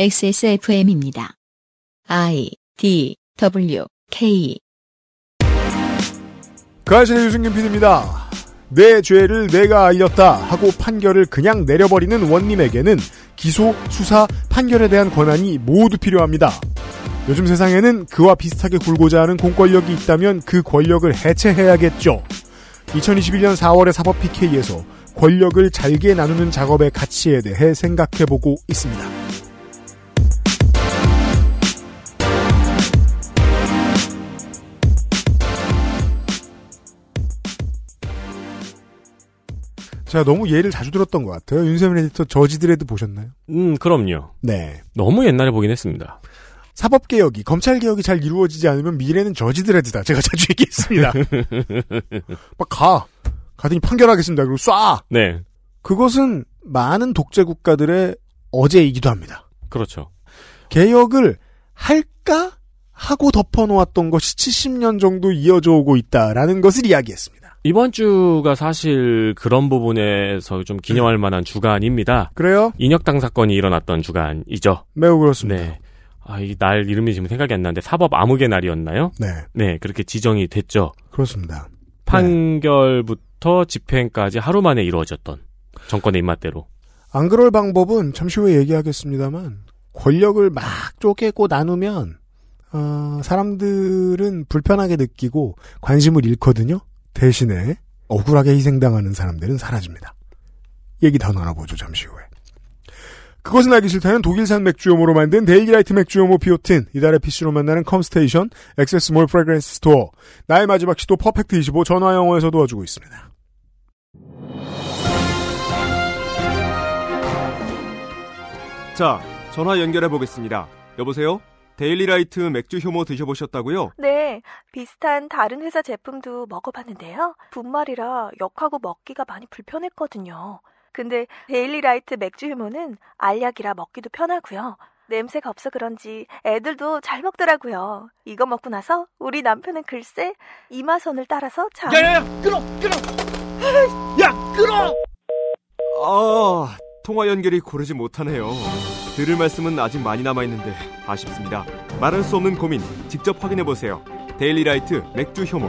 XSFM입니다. I D W K 그 아실의 유승균 PD입니다. 내 죄를 내가 알렸다 하고 판결을 그냥 내려버리는 원님에게는 기소, 수사, 판결에 대한 권한이 모두 필요합니다. 요즘 세상에는 그와 비슷하게 굴고자 하는 공권력이 있다면 그 권력을 해체해야겠죠. 2021년 4월의 사법 PK에서 권력을 잘게 나누는 작업의 가치에 대해 생각해보고 있습니다. 제가 너무 예를 자주 들었던 것 같아요. 윤세민 에디터 저지드레드 보셨나요? 음, 그럼요. 네. 너무 옛날에 보긴 했습니다. 사법개혁이, 검찰개혁이 잘 이루어지지 않으면 미래는 저지드레드다. 제가 자주 얘기했습니다. 막 가. 가더니 판결하겠습니다. 그리고 쏴! 네. 그것은 많은 독재 국가들의 어제이기도 합니다. 그렇죠. 개혁을 할까? 하고 덮어놓았던 것이 70년 정도 이어져 오고 있다라는 것을 이야기했습니다. 이번 주가 사실 그런 부분에서 좀 기념할 만한 주간입니다. 그래요? 인혁당 사건이 일어났던 주간이죠. 매우 그렇습니다. 네. 아, 이 날 이름이 지금 생각이 안 나는데 사법 암흑의 날이었나요? 네. 네, 그렇게 지정이 됐죠. 그렇습니다. 판결부터 집행까지 하루 만에 이루어졌던 정권의 입맛대로. 안 그럴 방법은 잠시 후에 얘기하겠습니다만 권력을 막 쪼개고 나누면 어, 사람들은 불편하게 느끼고 관심을 잃거든요. 대신에 억울하게 희생당하는 사람들은 사라집니다. 얘기 더 나눠보죠. 잠시 후에. 그것은 알기 싫다는 독일산 맥주효모로 만든 데일리라이트 맥주효모 비오틴, 이달의 PC로 만나는 컴스테이션, 액세스몰 프레그랜스 스토어, 나의 마지막 시도 퍼펙트25 전화영어에서 도와주고 있습니다. 자, 전화 연결해 보겠습니다. 여보세요? 데일리라이트 맥주 효모 드셔보셨다고요? 네, 비슷한 다른 회사 제품도 먹어봤는데요. 분말이라 역하고 먹기가 많이 불편했거든요. 근데 데일리라이트 맥주 효모는 알약이라 먹기도 편하고요. 냄새가 없어 그런지 애들도 잘 먹더라고요. 이거 먹고 나서 우리 남편은 글쎄 이마선을 따라서 참... 야야야, 끊어, 끊어. 야, 끊어. 아, 통화 연결이 고르지 못하네요. 들을 말씀은 아직 많이 남아 있는데 아쉽습니다. 말할 수 없는 고민 직접 확인해 보세요. 데일리라이트 맥주 효모.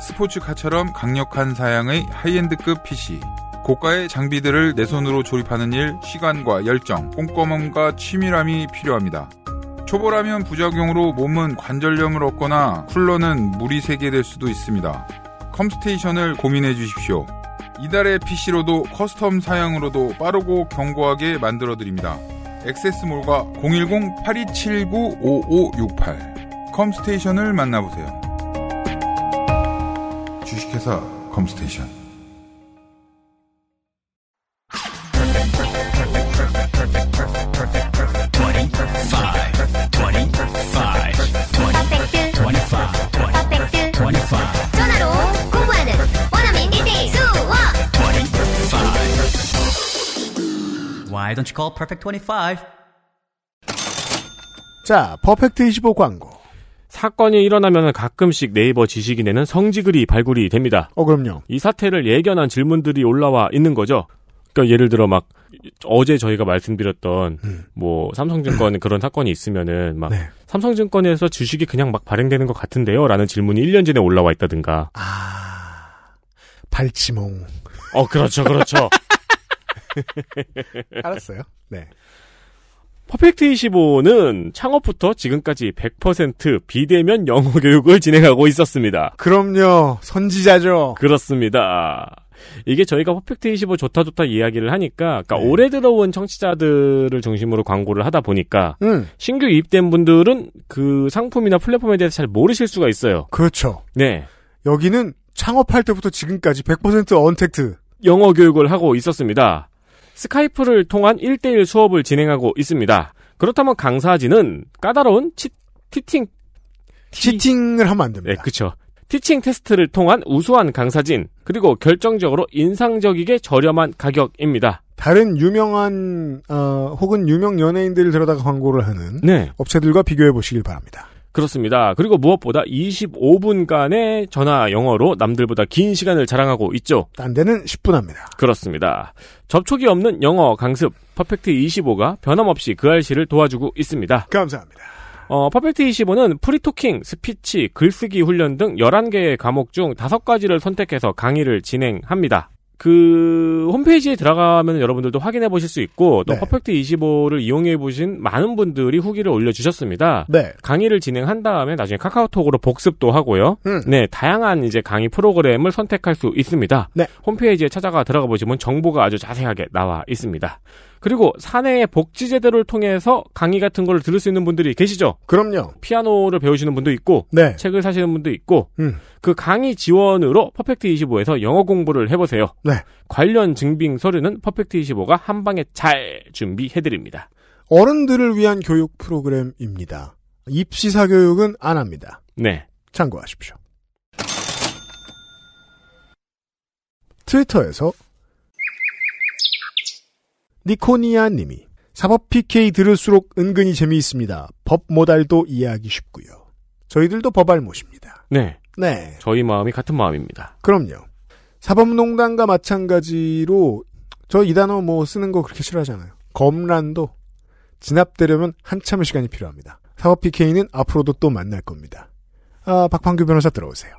스포츠카처럼 강력한 사양의 하이엔드급 PC. 고가의 장비들을 내 손으로 조립하는 일, 시간과 열정, 꼼꼼함과 치밀함이 필요합니다. 초보라면 부작용으로 몸은 관절염을 얻거나 쿨러는 물이 새게 될 수도 있습니다. 컴스테이션을 고민해 주십시오. 이달의 PC로도 커스텀 사양으로도 빠르고 견고하게 만들어 드립니다. 액세스몰과 010-8279-5568 컴스테이션을 만나보세요. 주식회사 컴스테이션 Why don't you call Perfect 25? 자, 퍼펙트 25 광고. 사건이 일어나면 가끔씩 네이버 지식이 내는 성지글이 발굴이 됩니다. 어, 그럼요. 이 사태를 예견한 질문들이 올라와 있는 거죠. 그러니까 예를 들어 막 어제 저희가 말씀드렸던 뭐 삼성증권 그런 사건이 있으면은 막 네. 삼성증권에서 주식이 그냥 막 발행되는 것 같은데요라는 질문이 1년 전에 올라와 있다든가. 아, 발치몽. 어 그렇죠 그렇죠. 알았어요. 네. 퍼펙트 25는 창업부터 지금까지 100% 비대면 영어 교육을 진행하고 있었습니다. 그럼요. 선지자죠. 그렇습니다. 이게 저희가 퍼펙트 25 좋다 좋다 이야기를 하니까 그러니까 네. 올해 들어온 청취자들을 중심으로 광고를 하다 보니까 음, 신규 입된 분들은 그 상품이나 플랫폼에 대해서 잘 모르실 수가 있어요. 그렇죠. 네. 여기는 창업할 때부터 지금까지 100% 언택트. 영어 교육을 하고 있었습니다. 스카이프를 통한 1대1 수업을 진행하고 있습니다. 그렇다면 강사진은 까다로운 치, 티팅, 티- 치팅을 하면 안 네, 됩니다. 그쵸. 티칭 테스트를 통한 우수한 강사진, 그리고 결정적으로 인상적이게 저렴한 가격입니다. 다른 유명한 어, 혹은 유명 연예인들을 데려다가 광고를 하는 네. 업체들과 비교해 보시길 바랍니다. 그렇습니다. 그리고 무엇보다 25분간의 전화 영어로 남들보다 긴 시간을 자랑하고 있죠. 딴 데는 10분 합니다. 그렇습니다. 접촉이 없는 영어 강습 퍼펙트 25가 변함없이 그알싫을 도와주고 있습니다. 감사합니다. 어, 퍼펙트 25는 프리토킹, 스피치, 글쓰기 훈련 등 11개의 과목 중 5가지를 선택해서 강의를 진행합니다. 그 홈페이지에 들어가면 여러분들도 확인해 보실 수 있고 또 네. 퍼펙트 25를 이용해 보신 많은 분들이 후기를 올려 주셨습니다. 네. 강의를 진행한 다음에 나중에 카카오톡으로 복습도 하고요. 음. 네, 다양한 이제 강의 프로그램을 선택할 수 있습니다. 네. 홈페이지에 찾아가 들어가 보시면 정보가 아주 자세하게 나와 있습니다. 그리고 사내의 복지 제도를 통해서 강의 같은 걸 들을 수 있는 분들이 계시죠. 그럼요. 피아노를 배우시는 분도 있고 네. 책을 사시는 분도 있고 음. 그 강의 지원으로 퍼펙트 25에서 영어 공부를 해보세요. 네. 관련 증빙 서류는 퍼펙트 25가 한 방에 잘 준비해 드립니다. 어른들을 위한 교육 프로그램입니다. 입시 사 교육은 안 합니다. 네. 참고하십시오. 트위터에서 니코니아 님이 사법 PK 들을수록 은근히 재미있습니다. 법 모달도 이해하기 쉽고요. 저희들도 법알못입니다. 네. 네. 저희 마음이 같은 마음입니다. 그럼요. 사법농단과 마찬가지로 저 이 단어 뭐 쓰는 거 그렇게 싫어하잖아요. 검란도 진압되려면 한참의 시간이 필요합니다. 사법 PK는 앞으로도 또 만날 겁니다. 아, 박판규 변호사 들어오세요.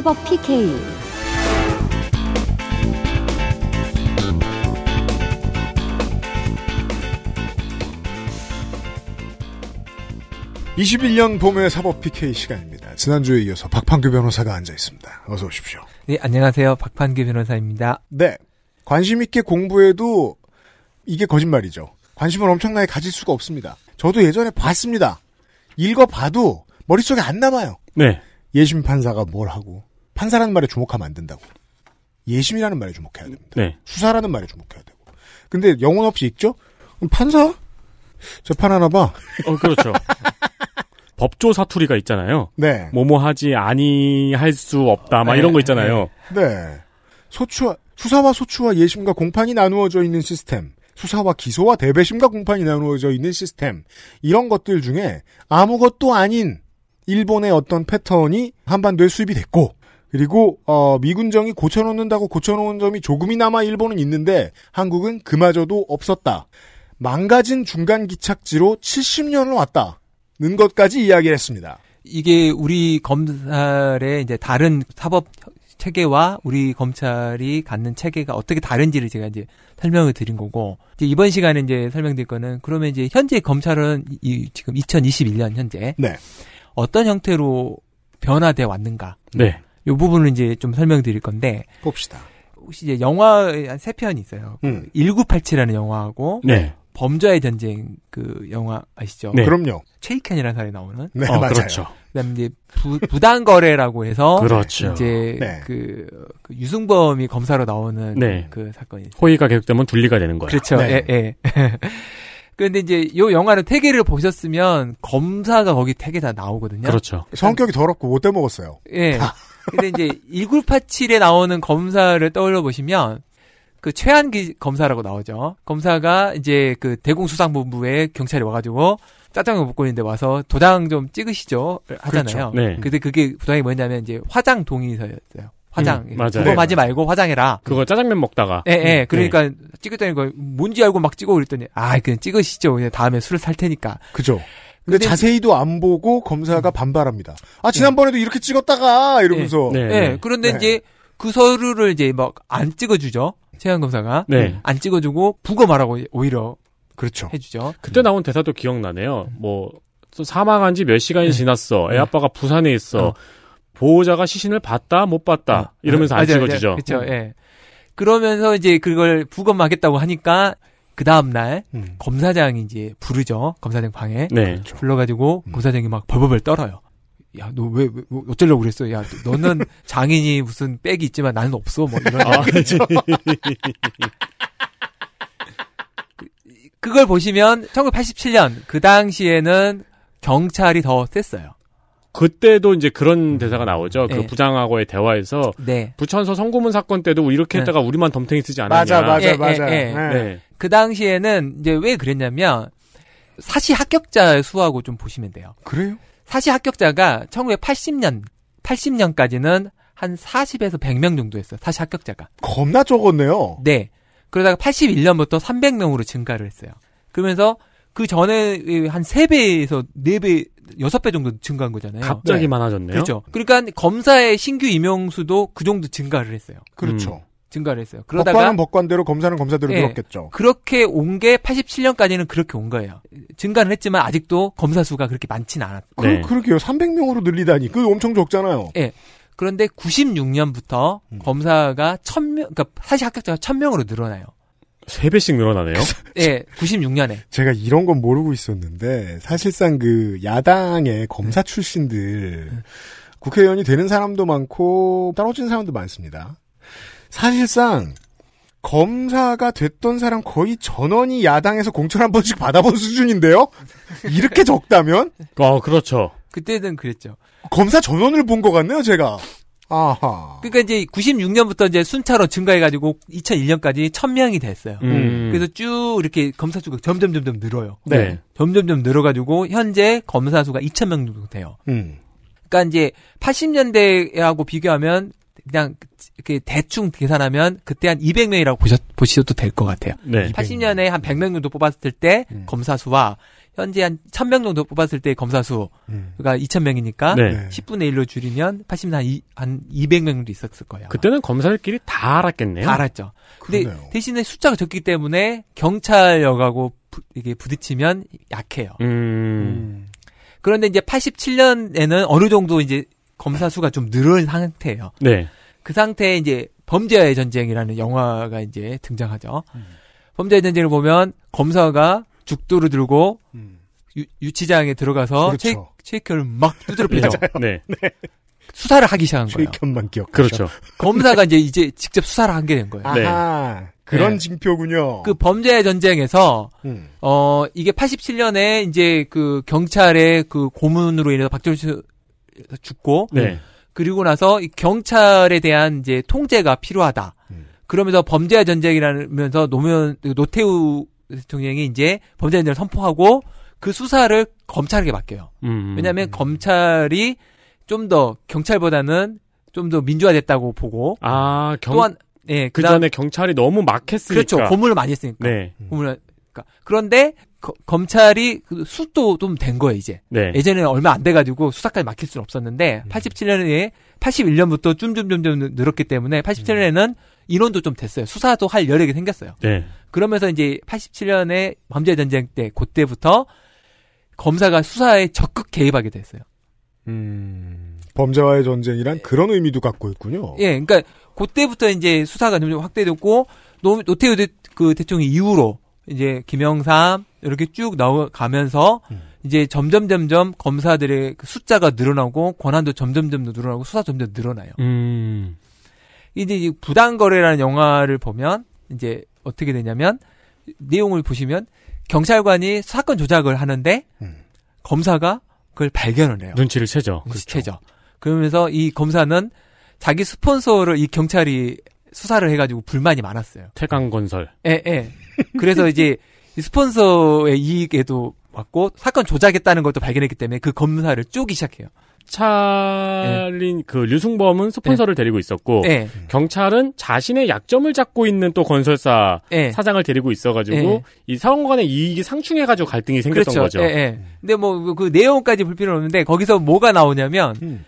사법 PK 21년 봄의 사법 PK 시간입니다. 지난주에 이어서 박판규 변호사가 앉아 있습니다. 어서 오십시오. 네, 안녕하세요. 박판규 변호사입니다. 네. 관심 있게 공부해도 이게 거짓말이죠. 관심을 엄청나게 가질 수가 없습니다. 저도 예전에 봤습니다. 읽어봐도 머릿속에 안 남아요. 네. 예심 판사가 뭘 하고 판사라는 말에 주목하면 안 된다고. 예심이라는 말에 주목해야 됩니다. 네. 수사라는 말에 주목해야 되고. 근데 영혼 없이 읽죠? 그럼 판사? 재판하나 봐. 어, 그렇죠. 법조 사투리가 있잖아요. 네. 뭐뭐 하지 아니할 수 없다, 막 네, 이런 거 있잖아요. 네. 소추와, 수사와 소추와 예심과 공판이 나누어져 있는 시스템. 수사와 기소와 대배심과 공판이 나누어져 있는 시스템. 이런 것들 중에 아무것도 아닌 일본의 어떤 패턴이 한반도에 수입이 됐고, 그리고, 어, 미군정이 고쳐놓는다고 고쳐놓은 점이 조금이나마 일본은 있는데, 한국은 그마저도 없었다. 망가진 중간 기착지로 70년을 왔다. 는 것까지 이야기를 했습니다. 이게 우리 검찰의 이제 다른 사법 체계와 우리 검찰이 갖는 체계가 어떻게 다른지를 제가 이제 설명을 드린 거고 이제 이번 시간에 이제 설명드릴 거는 그러면 이제 현재 검찰은 이 지금 2021년 현재 네. 어떤 형태로 변화돼 왔는가 네. 이 부분을 이제 좀 설명드릴 건데 봅시다. 혹시 이제 영화에 한세 편이 있어요. 음. 1987이라는 영화하고 네. 범죄의 전쟁 그 영화 아시죠? 네. 그럼요. 체이켄이라는 사람이 나오는. 네, 어, 맞아요. 그렇죠. 그다음에 이제 부, 부당 거래라고 해서 그렇죠. 이제 네. 그, 그 유승범이 검사로 나오는 네. 그 사건이. 호의가 계속되면 분리가 되는 거예요. 그렇죠. 네. 예, 예. 그런데 이제 요 영화를 태계를 보셨으면 검사가 거기 태계 다 나오거든요. 그렇죠. 성격이 더럽고 못 대먹었어요. 예. 근데 이제 1987에 나오는 검사를 떠올려 보시면 그 최한기 검사라고 나오죠. 검사가 이제 그 대공수상본부에 경찰이 와가지고 짜장면 먹고 있는데 와서 도장 좀 찍으시죠 하잖아요. 그렇죠. 네. 근데 그게 도장이 뭐냐면 이제 화장 동의서였어요. 화장. 음, 맞아요. 그거 하지 말고 화장해라. 그거 짜장면 먹다가. 예, 예. 네. 그러니까 찍었다는 거 뭔지 알고 막 찍어 그랬더니 아, 그냥 찍으시죠. 그냥 다음에 술을 살 테니까. 그죠? 근데, 자세히도 안 보고 검사가 반발합니다. 아, 지난번에도 이렇게 찍었다가 이러면서. 네. 예. 그런데 네. 이제 그 서류를 이제 막 안 찍어주죠. 최한 검사가 네. 안 찍어주고 부검하라고 오히려 그렇죠. 해주죠. 그때 나온 대사도 기억나네요. 뭐 사망한 지 몇 시간이 네. 지났어. 애 아빠가 부산에 있어. 어. 보호자가 시신을 봤다 못 봤다 이러면서 안 찍어주죠. 그렇죠. 예. 그러면서 이제 그걸 부검하겠다고 하니까 그 다음 날 음. 검사장이 이제 부르죠. 검사장 방에 네. 불러가지고 음. 검사장이 막 벌벌벌 떨어요. 야, 너 왜, 왜, 뭐 어쩌려고 그랬어? 야, 너는 장인이 무슨 백이 있지만 나는 없어. 뭐 이런. 아, 그걸 보시면 1987년 그 당시에는 경찰이 더 셌어요. 그때도 이제 그런 대사가 나오죠. 그 네. 부장하고의 대화에서 네. 부천서 성고문 사건 때도 이렇게 네. 했다가 우리만 덤탱이 쓰지 않았냐. 맞아, 맞아, 예, 맞아. 예, 예. 네. 네. 그 당시에는 이제 왜 그랬냐면 사시 합격자 수하고 좀 보시면 돼요. 그래요? 사시 합격자가 1980년 80년까지는 한 40에서 100명 정도 했어요. 사시 합격자가. 겁나 적었네요. 네. 그러다가 81년부터 300명으로 증가를 했어요. 그러면서 그 전에 한 3배에서 4배, 6배 정도 증가한 거잖아요. 갑자기 네. 많아졌네요. 그렇죠. 그러니까 검사의 신규 임용 수도 그 정도 증가를 했어요. 그렇죠. 증가를 했어요. 그러다가 법관은 법관대로 검사는 검사대로 예. 늘었겠죠. 그렇게 온 게 87년까지는 그렇게 온 거예요. 증가는 했지만 아직도 검사 수가 그렇게 많지는 않았. 그, 네. 그러게요. 300명으로 늘리다니. 그 엄청 적잖아요. 그런데 96년부터 음. 검사가 1000명, 그러니까 사실 합격자가 1000명으로 늘어나요. 세 배씩 늘어나네요. 예, 96년에. 제가 이런 건 모르고 있었는데 사실상 그 야당의 검사 출신들 국회의원이 되는 사람도 많고 떨어진 사람도 많습니다. 사실상 검사가 됐던 사람 거의 전원이 야당에서 공천 한 번씩 받아본 수준인데요. 이렇게 적다면 어, 그렇죠. 그때는 그랬죠. 검사 전원을 본 것 같네요, 제가. 아하. 그러니까 이제 96년부터 이제 순차로 증가해가지고 2001년까지 1000명이 됐어요. 음. 그래서 쭉 이렇게 검사 수가 점점 점점 늘어요. 네. 점점 점 늘어가지고 현재 검사 수가 2,000명 정도 돼요. 음. 그러니까 이제 80년대하고 비교하면 그냥 이렇게 대충 계산하면 그때 한 200명이라고 보셨, 보셔도 될 것 같아요. 네. 80년에 한 100명 정도 뽑았을 때 음. 검사 수와 현재 한 1000명 정도 뽑았을 때 검사 수가 음. 2000명이니까 네. 네. 10분의 1로 줄이면 80년 한, 이, 한 200명 정도 있었을 거예요. 그때는 검사들끼리 다 알았겠네요. 다 알았죠. 근데 그러네요. 대신에 숫자가 적기 때문에 경찰력하고 부, 이게 부딪히면 약해요. 음. 음. 그런데 이제 87년에는 어느 정도 이제 검사 수가 좀 늘은 상태예요. 네. 그 상태에 이제 범죄와의 전쟁이라는 영화가 이제 등장하죠. 음. 범죄와의 전쟁을 보면 검사가 죽도를 들고 음. 유, 치장에 들어가서 그렇죠. 쉐이크를 막 두드려 패죠. 네. 수사를 하기 시작한 거예요. 쉐이크만 기억. 그렇죠. 검사가 이제 이제 직접 수사를 하게 된 거예요. 네. 아하. 그런 네. 징표군요. 그 범죄의 전쟁에서 음. 어 이게 87년에 이제 그 경찰의 그 고문으로 인해서 박정희 죽고 네. 그리고 나서 이 경찰에 대한 이제 통제가 필요하다. 음. 그러면서 범죄와 전쟁이라면서 노무현 노태우 대통령이 이제 범죄 전쟁을 선포하고 그 수사를 검찰에게 맡겨요. 음. 왜냐하면 검찰이 좀 더 경찰보다는 좀 더 민주화됐다고 보고 아, 경, 또한 예 그 전에 경찰이 너무 막했으니까. 그렇죠 고문을 많이 했으니까 네. 고문을 그러니까 그런데 거- 검찰이 그 수도 좀 된 거예요 이제 네. 예전에는 얼마 안 돼가지고 수사까지 막힐 수는 없었는데 87년에 81년부터 쫌쫌쫌쫌 늘었기 때문에 87년에는 인원도 좀 됐어요 수사도 할 여력이 생겼어요 네. 그러면서 이제 87년에 범죄 전쟁 때 그때부터 검사가 수사에 적극 개입하게 됐어요 음. 범죄와의 전쟁이란 그런 의미도 갖고 있군요. 예 그러니까 그때부터 이제 수사가 점점 확대됐고 노, 노태우 대, 그 대통령 이후로 이제 김영삼 이렇게 쭉 나가면서 음. 이제 점점 점점 검사들의 그 숫자가 늘어나고 권한도 점점 점점 늘어나고 수사 점점 늘어나요. 음. 이제 이 부당거래라는 영화를 보면 이제 어떻게 되냐면 내용을 보시면 경찰관이 사건 조작을 하는데 음. 검사가 그걸 발견을 해요. 눈치를 채죠. 눈치채죠. 그러면서 이 검사는 자기 스폰서를 이 경찰이 수사를 해가지고 불만이 많았어요. 태강건설. 예, 예. 그래서 이제 이 스폰서의 이익에도 맞고 사건 조작했다는 것도 발견했기 때문에 그 검사를 쪼기 시작해요. 찰린 그 류승범은 스폰서를 데리고 있었고 예, 경찰은 자신의 약점을 잡고 있는 또 건설사 예. 사장을 데리고 있어가지고 예. 이 상호 간의 이익이 상충해가지고 갈등이 생겼던 그렇죠. 거죠. 예, 예. 근데 뭐 그 내용까지 볼 필요는 없는데 거기서 뭐가 나오냐면 음.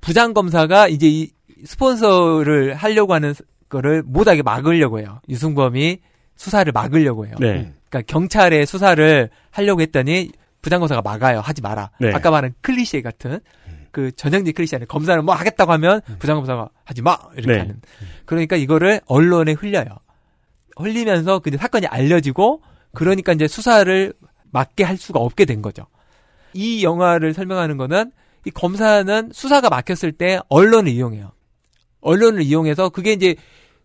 부장 검사가 이제 이 스폰서를 하려고 하는 거를 못하게 막으려고 해요. 유승범이 수사를 막으려고 해요. 네. 그러니까 경찰의 수사를 하려고 했더니 부장검사가 막아요. 하지 마라. 네. 아까 말한 클리셰 같은 그 전형적 클리셰는 검사는 뭐 하겠다고 하면 부장검사가 하지 마 이렇게 네. 하는. 그러니까 이거를 언론에 흘려요. 흘리면서 근데 사건이 알려지고 그러니까 이제 수사를 막게 할 수가 없게 된 거죠. 이 영화를 설명하는 거는 이 검사는 수사가 막혔을 때 언론을 이용해요. 언론을 이용해서 그게 이제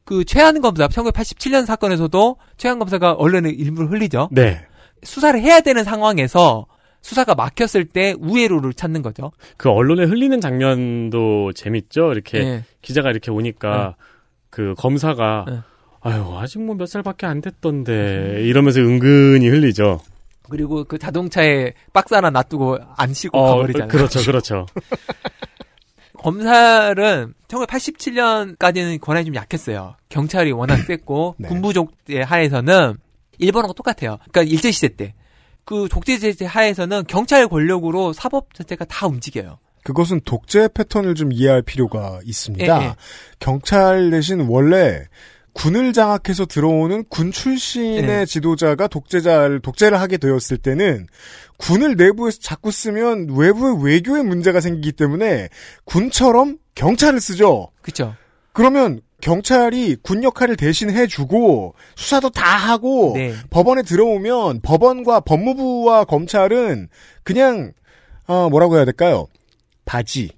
그 최한 검사 1987년 사건에서도 최한 검사가 언론에 일부를 흘리죠. 네. 수사를 해야 되는 상황에서 수사가 막혔을 때 우회로를 찾는 거죠. 그 언론에 흘리는 장면도 재밌죠. 이렇게 예. 기자가 이렇게 오니까 그 검사가 네. 아유 아직 뭐 몇 살밖에 안 됐던데 이러면서 은근히 흘리죠. 그리고 그 자동차에 박스 하나 놔두고 안 싣고 어, 가버리잖아요. 그렇죠, 그렇죠. 검찰은 1987년까지는 권한이 좀 약했어요. 경찰이 워낙 셌고 네. 군부족제 하에서는 일본하고 똑같아요. 그러니까 일제 시대 때. 그 독재제 하에서는 경찰 권력으로 사법 자체가 다 움직여요. 그것은 독재 패턴을 좀 이해할 필요가 있습니다. 예, 예. 경찰 대신 원래 군을 장악해서 들어오는 군 출신의 예. 지도자가 독재자를 독재를 하게 되었을 때는 군을 내부에서 자꾸 쓰면 외부의 외교에 문제가 생기기 때문에 군처럼 경찰을 쓰죠. 그렇죠. 그러면 경찰이 군 역할을 대신 해주고 수사도 다 하고 네. 법원에 들어오면 법원과 법무부와 검찰은 그냥 어, 뭐라고 해야 될까요? 바지,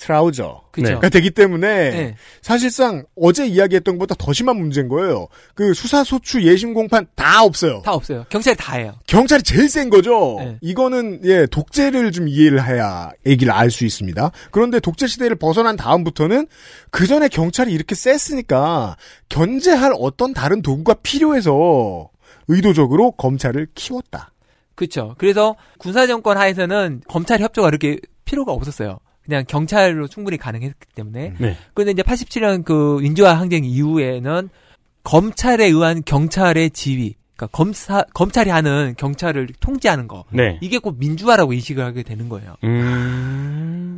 트라우저. 그죠. 가 되기 때문에 네. 사실상 어제 이야기했던 것보다 더 심한 문제인 거예요. 그 수사 소추 예심 공판 다 없어요. 다 없어요. 경찰이 다 해요. 경찰이 제일 센 거죠. 네. 이거는 예 독재를 좀 이해를 해야 얘기를 알 수 있습니다. 그런데 독재 시대를 벗어난 다음부터는 그 전에 경찰이 이렇게 셌으니까 견제할 어떤 다른 도구가 필요해서 의도적으로 검찰을 키웠다. 그렇죠. 그래서 군사 정권 하에서는 검찰 협조가 그렇게 필요가 없었어요. 그냥 경찰로 충분히 가능했기 때문에. 네. 그런데 이제 87년 그 민주화 항쟁 이후에는 검찰에 의한 경찰의 지위, 그러니까 검사 검찰이 하는 경찰을 통제하는 거. 네. 이게 꼭 민주화라고 인식을 하게 되는 거예요. 음.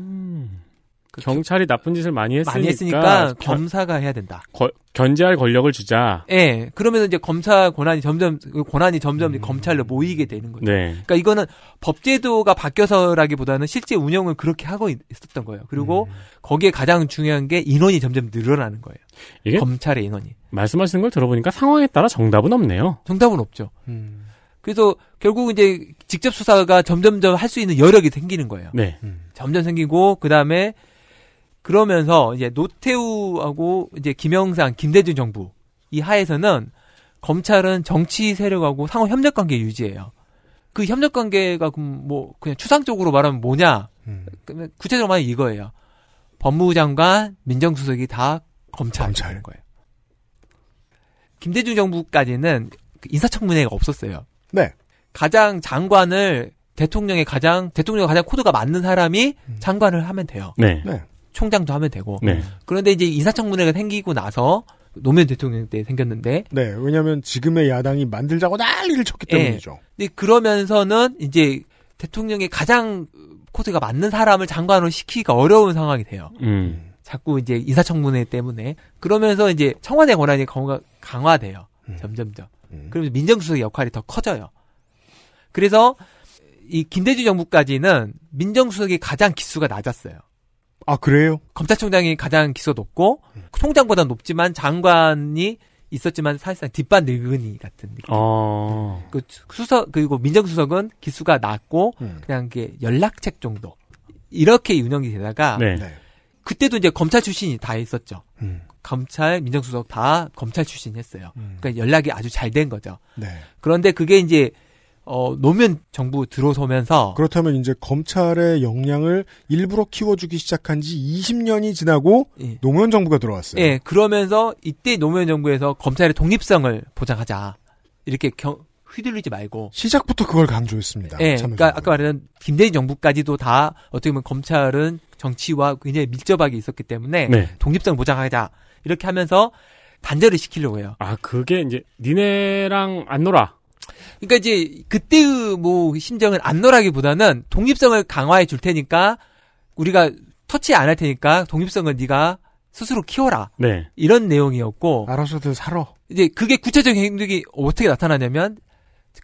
경찰이 나쁜 짓을 많이 했으니까, 많이 했으니까 견, 검사가 해야 된다. 거- 견제할 권력을 주자. 예. 그러면서 이제 검사 권한이 점점 그 권한이 점점 검찰로 모이게 되는 거죠. 네. 그러니까 이거는 법제도가 바뀌어서라기보다는 실제 운영을 그렇게 하고 있- 있었던 거예요. 그리고 거기에 가장 중요한 게 인원이 점점 늘어나는 거예요. 이게 검찰의 인원이. 말씀하시는 걸 들어보니까 상황에 따라 정답은 없네요. 정답은 없죠. 그래서 결국 이제 직접 수사가 점점점 할 수 있는 여력이 생기는 거예요. 네. 점점 생기고 그 다음에 그러면서 이제 노태우하고 이제 김영삼, 김대중 정부 이 하에서는 검찰은 정치 세력하고 상호 협력 관계 유지해요. 그 협력 관계가 뭐 그냥 추상적으로 말하면 뭐냐? 그러면 구체적으로 말하면 이거예요. 법무부 장관, 민정수석이 다 검찰. 는 거예요. 김대중 정부까지는 그 인사청문회가 없었어요. 네. 가장 장관을 대통령의 가장 대통령 가장 코드가 맞는 사람이 장관을 하면 돼요. 네. 네. 총장도 하면 되고. 네. 그런데 이제 인사청문회가 생기고 나서 노무현 대통령 때 생겼는데 네, 왜냐하면 지금의 야당이 만들자고 난리를 쳤기 예. 때문이죠. 근데 그러면서는 이제 대통령의 가장 코드가 맞는 사람을 장관으로 시키기가 어려운 상황이 돼요. 음. 자꾸 이제 인사청문회 때문에 그러면서 이제 청와대 권한이 강화, 강화돼요. 점점점. 그러면서 민정수석의 역할이 더 커져요. 그래서 이 김대중 정부까지는 민정수석이 가장 기수가 낮았어요. 아 그래요? 검찰총장이 가장 기수 높고 총장보다 높지만 장관이 있었지만 사실상 뒷반 늙은이 같은 느낌. 어. 그 수석 그리고 민정수석은 기수가 낮고 음. 그냥 이게 연락책 정도 이렇게 운영이 되다가 네. 그때도 이제 검찰 출신이 다 있었죠. 음. 검찰, 민정수석 다 검찰 출신이 했어요. 그러니까 연락이 아주 잘 된 거죠. 네. 그런데 그게 이제 어 노무현 정부 들어서면서 그렇다면 이제 검찰의 역량을 일부러 키워주기 시작한 지 20년이 지나고 예. 노무현 정부가 들어왔어요. 예, 그러면서 이때 노무현 정부에서 검찰의 독립성을 보장하자. 이렇게 경, 휘둘리지 말고. 시작부터 그걸 강조했습니다. 예. 그러니까 아까 말했던 김대중 정부까지도 다 어떻게 보면 검찰은 정치와 굉장히 밀접하게 있었기 때문에 네. 독립성 보장하자. 이렇게 하면서 단절을 시키려고 해요. 아, 그게 이제 니네랑 안 놀아. 그러니까 이제 그때의 뭐 심정은 안노라기보다는 독립성을 강화해 줄 테니까 우리가 터치 안 할 테니까 독립성을 네가 스스로 키워라. 네. 이런 내용이었고 알아서들 살아. 이제 그게 구체적인 행동이 어떻게 나타나냐면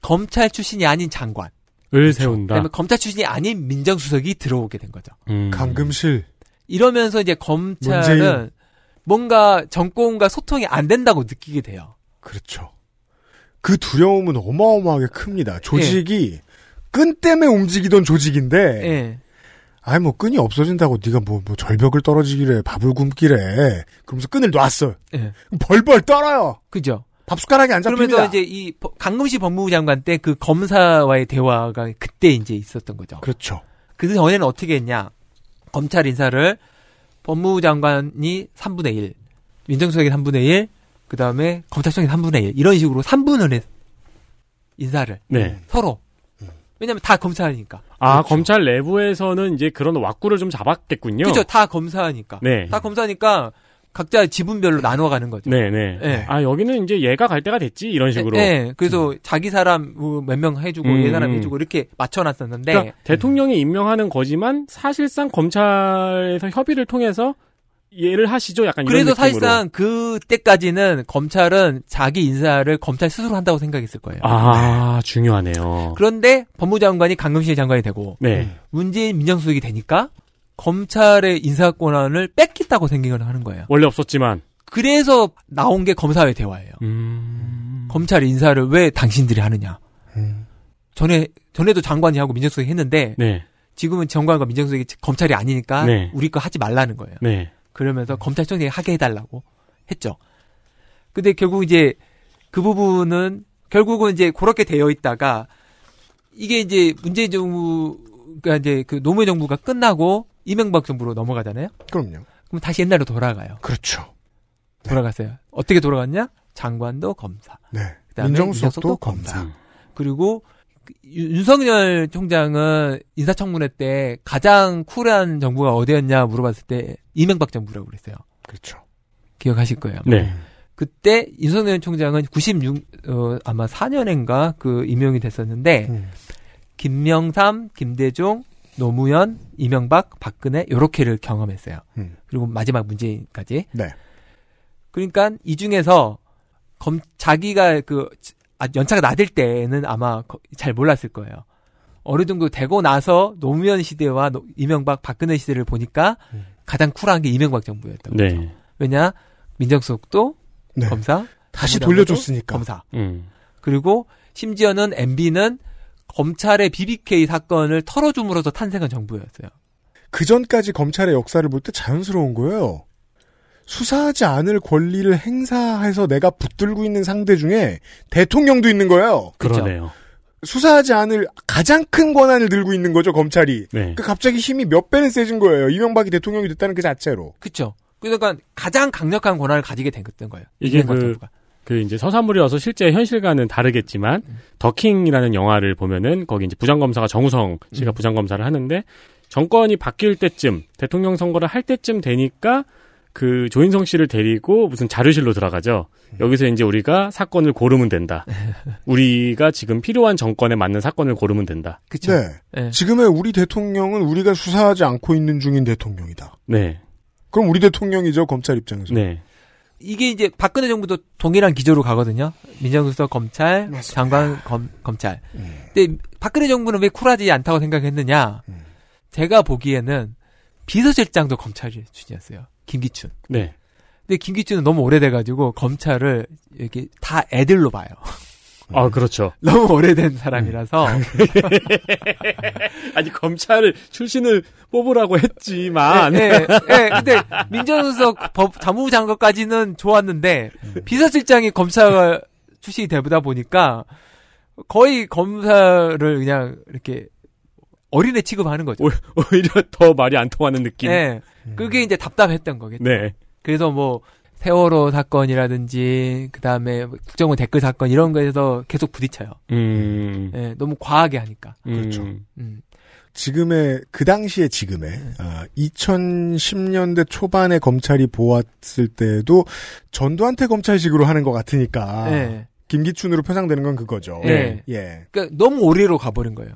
검찰 출신이 아닌 장관, 을 세운다. 그다음에 검찰 출신이 아닌 민정수석이 들어오게 된 거죠. 음. 감금실. 이러면서 이제 검찰은 문재인. 뭔가 정권과 소통이 안 된다고 느끼게 돼요. 그렇죠. 그 두려움은 어마어마하게 큽니다. 조직이 끈 때문에 움직이던 조직인데 예. 아이 뭐 끈이 없어진다고 네가 뭐, 뭐 절벽을 떨어지기래 밥을 굶기래 그러면서 끈을 놨어 예. 벌벌 떨어요 그죠? 밥 숟가락이 안 잡힙니다. 그러면서 이제 이 버- 강금식 법무부 장관 때 그 검사와의 대화가 그때 이제 있었던 거죠. 그렇죠. 그 전에는 어떻게 했냐? 검찰 인사를 법무부 장관이 3분의 1, 민정수석이 3분의 1, 그 다음에 검찰총장이 3분의 1 이런 식으로 3분을 해 인사를 네. 서로. 왜냐면 다 검사니까. 아, 검찰 내부에서는 이제 그런 왁구를 좀 잡았겠군요. 그렇죠. 다 검사니까. 네. 다 검사니까 각자 지분별로 나눠 가는 거죠. 네, 네. 네. 아, 여기는 이제 얘가 갈 때가 됐지, 이런 식으로. 네, 그래서 자기 사람 몇 명 해주고 음, 얘 사람 음. 해주고 이렇게 맞춰놨었는데 그러니까 대통령이 임명하는 거지만 사실상 검찰에서 협의를 통해서 얘를 하시죠. 약간 이런 그래서 느낌으로. 사실상 그때까지는 검찰은 자기 인사를 검찰 스스로 한다고 생각했을 거예요. 아, 중요하네요. 그런데 법무장관이 강금실 장관이 되고 네. 문재인 민정수석이 되니까 검찰의 인사 권한을 뺏겠다고 생각을 하는 거예요. 원래 없었지만. 그래서 나온 게 검사회 대화예요. 음. 검찰 인사를 왜 당신들이 하느냐. 음. 전에 전에도 장관이 하고 민정수석이 했는데 네. 지금은 장관과 민정수석이 검찰이 아니니까 네. 우리 거 하지 말라는 거예요. 네. 그러면서 검찰총장이 하게 해달라고 했죠. 근데 결국 이제 그 부분은 결국은 이제 그렇게 되어 있다가 이게 이제 문재인 정부가 이제 그 노무현 정부가 끝나고 이명박 정부로 넘어가잖아요. 그럼요. 그럼 다시 옛날로 돌아가요. 그렇죠. 돌아갔어요. 어떻게 돌아갔냐? 장관도 검사. 네. 그다음에 민정수석도 민정수석도 검사. 그리고 그 윤- 윤석열 총장은 인사청문회 때 가장 쿨한 정부가 어디였냐 물어봤을 때 이명박 정부라고 그랬어요. 그렇죠. 기억하실 거예요. 네. 그때 윤석열 총장은 96 어, 아마 4년인가 그 임명이 됐었는데 음. 김명삼, 김대중, 노무현, 이명박, 박근혜 요렇게를 경험했어요. 음. 그리고 마지막 문재인까지. 네. 그러니까 이 중에서 검 자기가 그 아, 연차가 낮을 때는 아마 거- 잘 몰랐을 거예요. 어느 정도 되고 나서 노무현 시대와 노- 이명박, 박근혜 시대를 보니까 음. 가장 쿨한 게 이명박 정부였던 거죠. 네. 왜냐 민정수석도 네. 검사, 다시 돌려줬으니까. 검사. 음. 그리고 심지어는 MB는 검찰의 BBK 사건을 털어줌으로써 탄생한 정부였어요. 그 전까지 검찰의 역사를 볼 때 자연스러운 거예요. 수사하지 않을 권리를 행사해서 내가 붙들고 있는 상대 중에 대통령도 있는 거예요. 그렇죠. 그러네요. 수사하지 않을 가장 큰 권한을 들고 있는 거죠, 검찰이. 네. 그 갑자기 힘이 몇 배는 세진 거예요. 이명박이 대통령이 됐다는 그 자체로. 그렇죠. 그러니까 가장 강력한 권한을 가지게 됐던 거예요. 이게 그-. 그 이제 서사물이어서 실제 현실과는 다르겠지만 더킹이라는 영화를 보면은 거기 이제 부장검사가 정우성 씨가 부장검사를 하는데 정권이 바뀔 때쯤 대통령 선거를 할 때쯤 되니까 그 조인성 씨를 데리고 무슨 자료실로 들어가죠. 여기서 이제 우리가 사건을 고르면 된다. 우리가 지금 필요한 정권에 맞는 사건을 고르면 된다. 그렇죠. 네. 네. 지금의 우리 대통령은 우리가 수사하지 않고 있는 중인 대통령이다. 네. 그럼 우리 대통령이죠, 검찰 입장에서. 네. 이게 이제 박근혜 정부도 동일한 기조로 가거든요. 민정수석 검찰, 맞습니다. 장관 검, 검찰. 음. 근데 박근혜 정부는 왜 쿨하지 않다고 생각했느냐? 음. 제가 보기에는 비서실장도 검찰 출신이었어요. 김기춘. 네. 근데 김기춘은 너무 오래돼가지고 검찰을 이렇게 다 애들로 봐요. 아, 그렇죠. 너무 오래된 사람이라서 아니, 검찰 출신을 뽑으라고 했지만. 예, 예, 예. 근데 민정수석 법 자무부 장관까지는 좋았는데 비서실장이 검사 출신이 되다 보니까 거의 검사를 그냥 이렇게 어린애 취급하는 거죠. 오- 오히려 더 말이 안 통하는 느낌. 예. 그게 이제 답답했던 거겠죠. 네. 그래서 뭐 세월호 사건이라든지 그다음에 국정원 댓글 사건 이런 거에서 계속 부딪혀요. 음. 예, 너무 과하게 하니까. 그렇죠. 음. 음. 지금의 그 당시의 지금의 아, 2010년대 초반에 검찰이 보았을 때도 전두환태 검찰식으로 하는 것 같으니까 예. 김기춘으로 표상되는 건 그거죠. 네. 예. 그러니까 너무 오래로 가버린 거예요.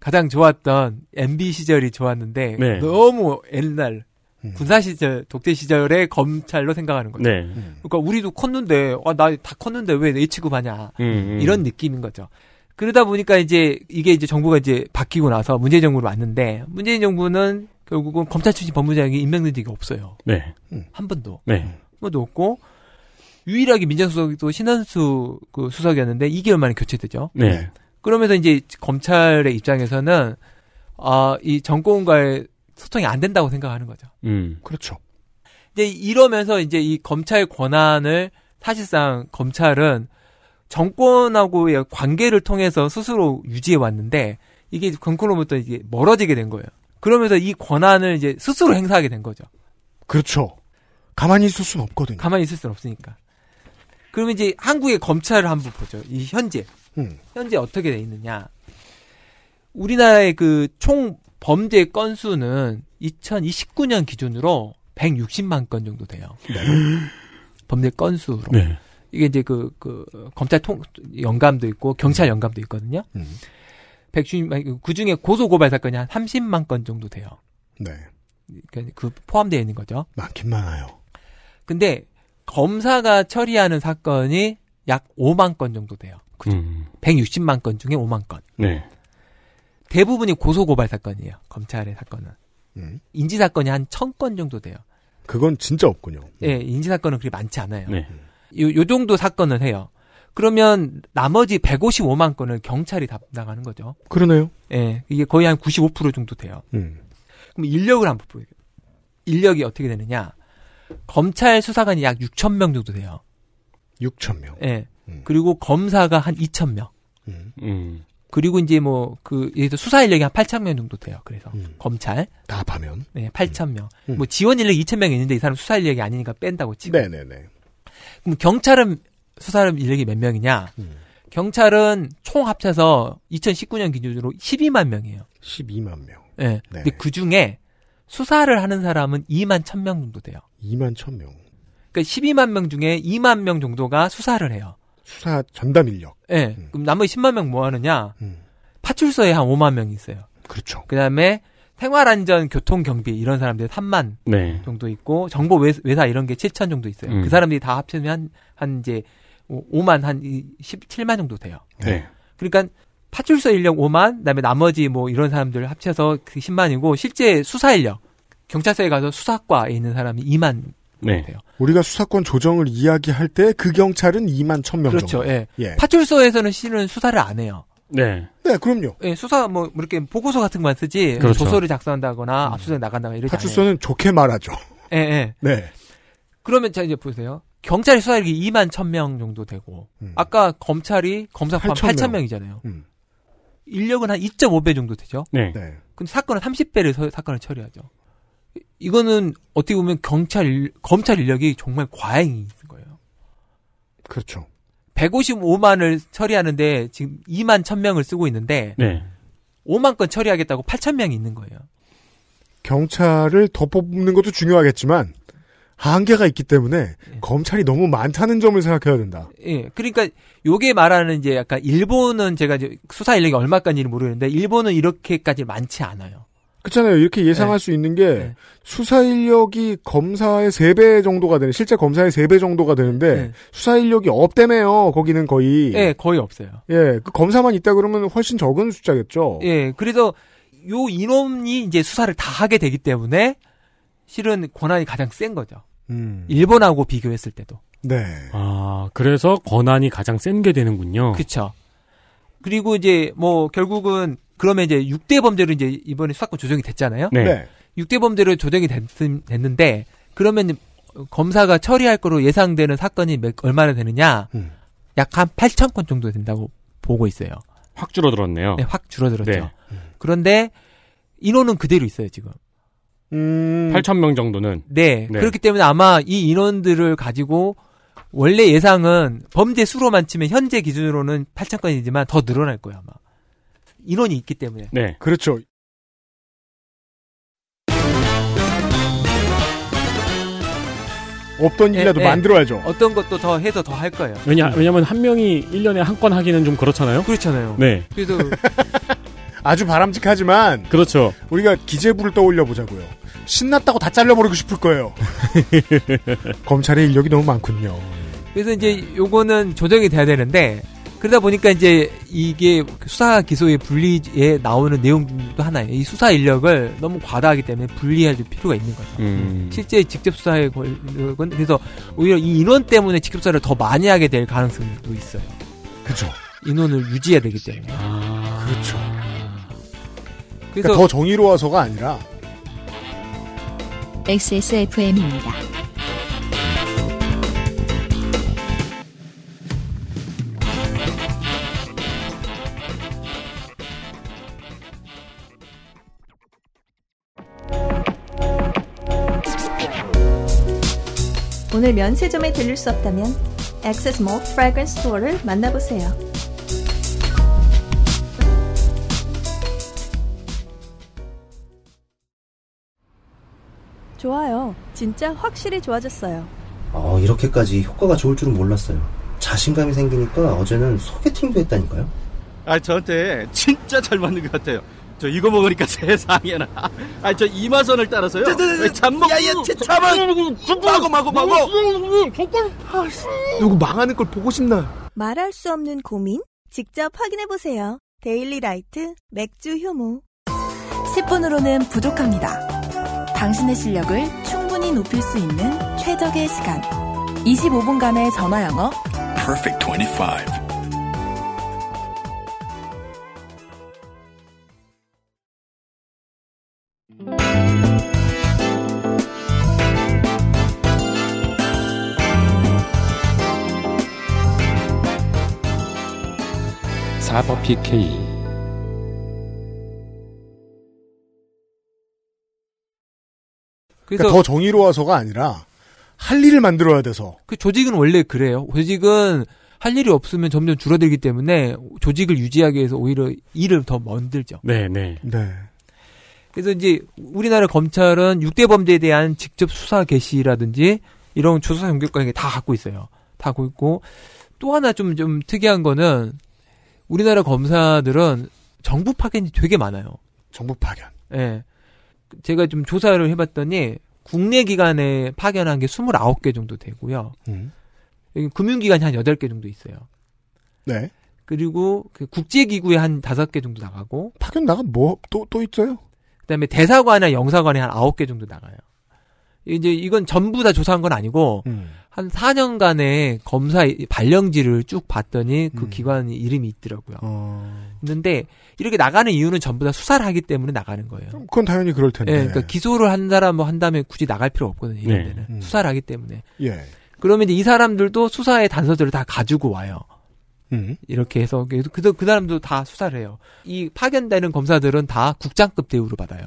가장 좋았던 MB 시절이 좋았는데 네. 너무 옛날 음. 군사 시절 독재 시절의 검찰로 생각하는 거죠. 네. 그러니까 우리도 컸는데 아, 나 다 컸는데 왜 내 취급하냐 음, 음. 이런 느낌인 거죠. 그러다 보니까 이제 이게 이제 정부가 이제 바뀌고 나서 문재인 정부로 왔는데 문재인 정부는 결국은 검찰 출신 법무장이 임명된 적이 없어요. 네. 한 번도 네. 한 번도 없고 유일하게 민정수석도 신한수 그 수석이었는데 2개월 만에 교체되죠. 네. 그러면서 이제 검찰의 입장에서는 아, 이 정권과의 소통이 안 된다고 생각하는 거죠. 음. 그렇죠. 이제 이러면서 이제 이 검찰 권한을 사실상 검찰은 정권하고의 관계를 통해서 스스로 유지해 왔는데 이게 정권으로부터 이게 멀어지게 된 거예요. 그러면서 이 권한을 이제 스스로 행사하게 된 거죠. 그렇죠. 가만히 있을 수는 없거든요. 가만히 있을 수는 없으니까. 그러면 이제 한국의 검찰을 한번 보죠. 이 현재. 음. 현재 어떻게 돼 있느냐. 우리나라의 그 총 범죄 건수는 2029년 기준으로 160만 건 정도 돼요. 범죄 건수로. 네. 이게 이제 그, 그, 검찰 통, 연감도 있고, 경찰 연감도 있거든요. 음. 160만, 그 중에 고소고발 사건이 한 30만 건 정도 돼요. 네. 그러니까 그 포함되어 있는 거죠. 많긴 많아요. 근데 검사가 처리하는 사건이 약 5만 건 정도 돼요. 음. 160만 건 중에 5만 건. 네. 대부분이 고소고발 사건이에요. 검찰의 사건은. 음. 인지 사건이 한 1000건 정도 돼요. 그건 진짜 없군요. 예, 인지 사건은 그렇게 많지 않아요. 네. 요, 요 정도 사건은 해요. 그러면 나머지 155만 건을 경찰이 담당하는 거죠. 그러네요. 예, 이게 거의 한 95% 정도 돼요. 음. 그럼 인력을 한번 보여요. 인력이 어떻게 되느냐. 검찰 수사관이 약 6천 명 정도 돼요. 6천 명. 예. 음. 그리고 검사가 한 2천 명. 음. 음. 그리고 이제 뭐 그 예를 들어 수사 인력이 한 8천 명 정도 돼요. 그래서 음. 검찰 다 합하면. 네, 8천 명. 음. 뭐 지원 인력 2천 명 있는데 이 사람 수사 인력이 아니니까 뺀다고 치고. 네네네. 그럼 경찰은 수사 인력이 몇 명이냐? 음. 경찰은 총 합쳐서 2019년 기준으로 12만 명이에요. 12만 명. 예. 네. 근데 그 중에 수사를 하는 사람은 2만 1천 명 정도 돼요. 2만 천 명. 그러니까 12만 명 중에 2만 명 정도가 수사를 해요. 수사 전담 인력. 예. 음. 그럼 나머지 10만 명뭐 하느냐? 음. 파출소에 한 5만 명 있어요. 그렇죠. 그다음에 생활안전, 교통 경비 이런 사람들 3만 네. 정도 있고 정보 외, 사 이런 게 7천 정도 있어요. 음. 그 사람들이 다 합치면 한, 한 이제 5만 한 17만 정도 돼요. 네. 그러니까 파출소 인력 5만, 그다음에 나머지 뭐 이런 사람들 합쳐서 그 10만이고 실제 수사 인력 경찰서에 가서 수사과에 있는 사람이 2만 네. 돼요. 우리가 수사권 조정을 이야기할 때 그 경찰은 2만 천명 그렇죠. 정도. 예. 예. 파출소에서는 실은 수사를 안 해요. 네. 네, 그럼요. 예, 수사 뭐 이렇게 보고서 같은 것만 쓰지 그렇죠. 조서를 작성한다거나 압수수색 나간다거나 이러지 파출소는 좋게 말하죠. 예, 예. 네. 그러면 자 이제 보세요. 경찰 수사력이 2만 1000명 정도 되고 음. 아까 검찰이 검사 포함 8,000 명. 8,000명이잖아요. 음. 인력은 한 2.5배 정도 되죠. 네. 네. 근데 사건은 30배를 서, 사건을 처리하죠. 이- 이거는 어떻게 보면 경찰 일- 검찰 인력이 정말 과잉이 있는 거예요. 그렇죠. 155만을 처리하는데 지금 2만 1000명을 쓰고 있는데 네. 5만 건 처리하겠다고 8,000명이 있는 거예요. 경찰을 더 뽑는 것도 중요하겠지만 한계가 있기 때문에 예. 검찰이 너무 많다는 점을 생각해야 된다. 예. 그러니까 요게 말하는 이제 약간 일본은 제가 이제 수사 인력이 얼마까지는 모르는데 일본은 이렇게까지 많지 않아요. 그렇잖아요. 이렇게 예상할 네. 수 있는 게 네. 수사 인력이 검사의 3배 정도가 되는 실제 검사의 3배 정도가 되는데 네. 수사 인력이 없대매요. 거기는 거의. 예, 거의 없어요. 예, 그 검사만 있다 그러면 훨씬 적은 숫자겠죠. 예, 그래서 요 인원이 이제 수사를 다 하게 되기 때문에 실은 권한이 가장 센 거죠. 음. 일본하고 비교했을 때도. 네. 아, 그래서 권한이 가장 센 게 되는군요. 그렇죠. 그리고 이제 뭐 결국은 그러면 이제 6대 범죄로 이제 이번에 수사권 조정이 됐잖아요. 네. 네. 6대 범죄로 조정이 됐, 는데 그러면 검사가 처리할 거로 예상되는 사건이 몇, 얼마나 되느냐? 음. 약한 8천 건 정도 된다고 보고 있어요. 확 줄어들었네요. 네, 확 줄어들었죠. 네. 그런데 인원은 그대로 있어요, 지금. 음. 8,000명 정도는. 네, 네. 그렇기 때문에 아마 이 인원들을 가지고 원래 예상은 범죄 수로만 치면 현재 기준으로는 8천 건이지만 더 늘어날 거예요, 아마. 인원이 있기 때문에. 네. 그렇죠. 없던 예, 일이라도 예. 만들어야죠. 어떤 것도 더 해서 더 할 거예요. 왜냐, 왜냐면 한 명이 1년에 한 건 하기는 좀 그렇잖아요? 그렇잖아요. 네. 그래서 아주 바람직하지만 그렇죠. 우리가 기재부를 떠올려 보자고요. 신났다고 다 잘라버리고 싶을 거예요. 검찰의 인력이 너무 많군요. 그래서 이제 요거는 조정이 돼야 되는데 그러다 보니까 이제 이게 수사 기소의 분리에 나오는 내용 중도 하나예요. 이 수사 인력을 너무 과다하기 때문에 분리할 필요가 있는 거죠. 음. 실제 직접 수사의 권력은 그래서 오히려 이 인원 때문에 직접 수사를 더 많이 하게 될 가능성도 있어요. 그죠. 인원을 유지해야 되기 때문에. 아. 그렇죠. 그래서 그러니까 더 정의로워서가 아니라 XSFM입니다. 오늘 면세점에 들릴 수 없다면 액세스 몰 프래그런스 스토어를 만나보세요. 좋아요. 진짜 확실히 좋아졌어요. 어, 이렇게까지 효과가 좋을 줄은 몰랐어요. 자신감이 생기니까 어제는 소개팅도 했다니까요. 아, 저한테 진짜 잘 맞는 것 같아요. 저 이거 먹으니까 세상에나. 아, 저 이마선을 따라서요. 잠먹. 야야, 잠만. 마고 마고 마고. 누구 망하는 걸 보고 싶나? 말할 수 없는 고민? 직접 확인해 보세요. 데일리 라이트 맥주 효모. 10분으로는 부족합니다. 당신의 실력을 충분히 높일 수 있는 최적의 시간. 25분간의 전화 영어. Perfect 25. 사법 PK 그러니까 더 정의로워서가 아니라 할 일을 만들어야 돼서. 그 조직은 원래 그래요. 조직은 할 일이 없으면 점점 줄어들기 때문에 조직을 유지하기 위해서 오히려 일을 더 만들죠. 네, 네. 네. 그래서 이제 우리나라 검찰은 6대 범죄에 대한 직접 수사 개시라든지 이런 조사 경력까지 다 갖고 있어요. 다 갖고 있고 또 하나 좀 좀 특이한 거는 우리나라 검사들은 정부 파견이 되게 많아요. 정부 파견. 예. 네. 제가 좀 조사를 해봤더니 국내 기관에 파견한 게 29개 정도 되고요. 음. 금융기관이 한 8개 정도 있어요. 네. 그리고 그 국제기구에 한 5개 정도 나가고. 파견 나간 뭐, 또, 또 있어요? 그 다음에 대사관이나 영사관에 한 9개 정도 나가요. 이제 이건 전부 다 조사한 건 아니고, 음. 한 4년간의 검사 발령지를 쭉 봤더니 그 음. 기관 이름이 있더라고요. 어. 있는데, 이렇게 나가는 이유는 전부 다 수사를 하기 때문에 나가는 거예요. 그건 당연히 그럴 텐데. 예, 그러니까 기소를 한 사람 뭐 한다음에 굳이 나갈 필요 없거든요. 이런 네. 데는 음. 수사를 하기 때문에. 예. 그러면 이제 이 사람들도 수사의 단서들을 다 가지고 와요. 음. 이렇게 해서 그, 그, 그 사람도 다 수사를 해요. 이 파견되는 검사들은 다 국장급 대우를 받아요.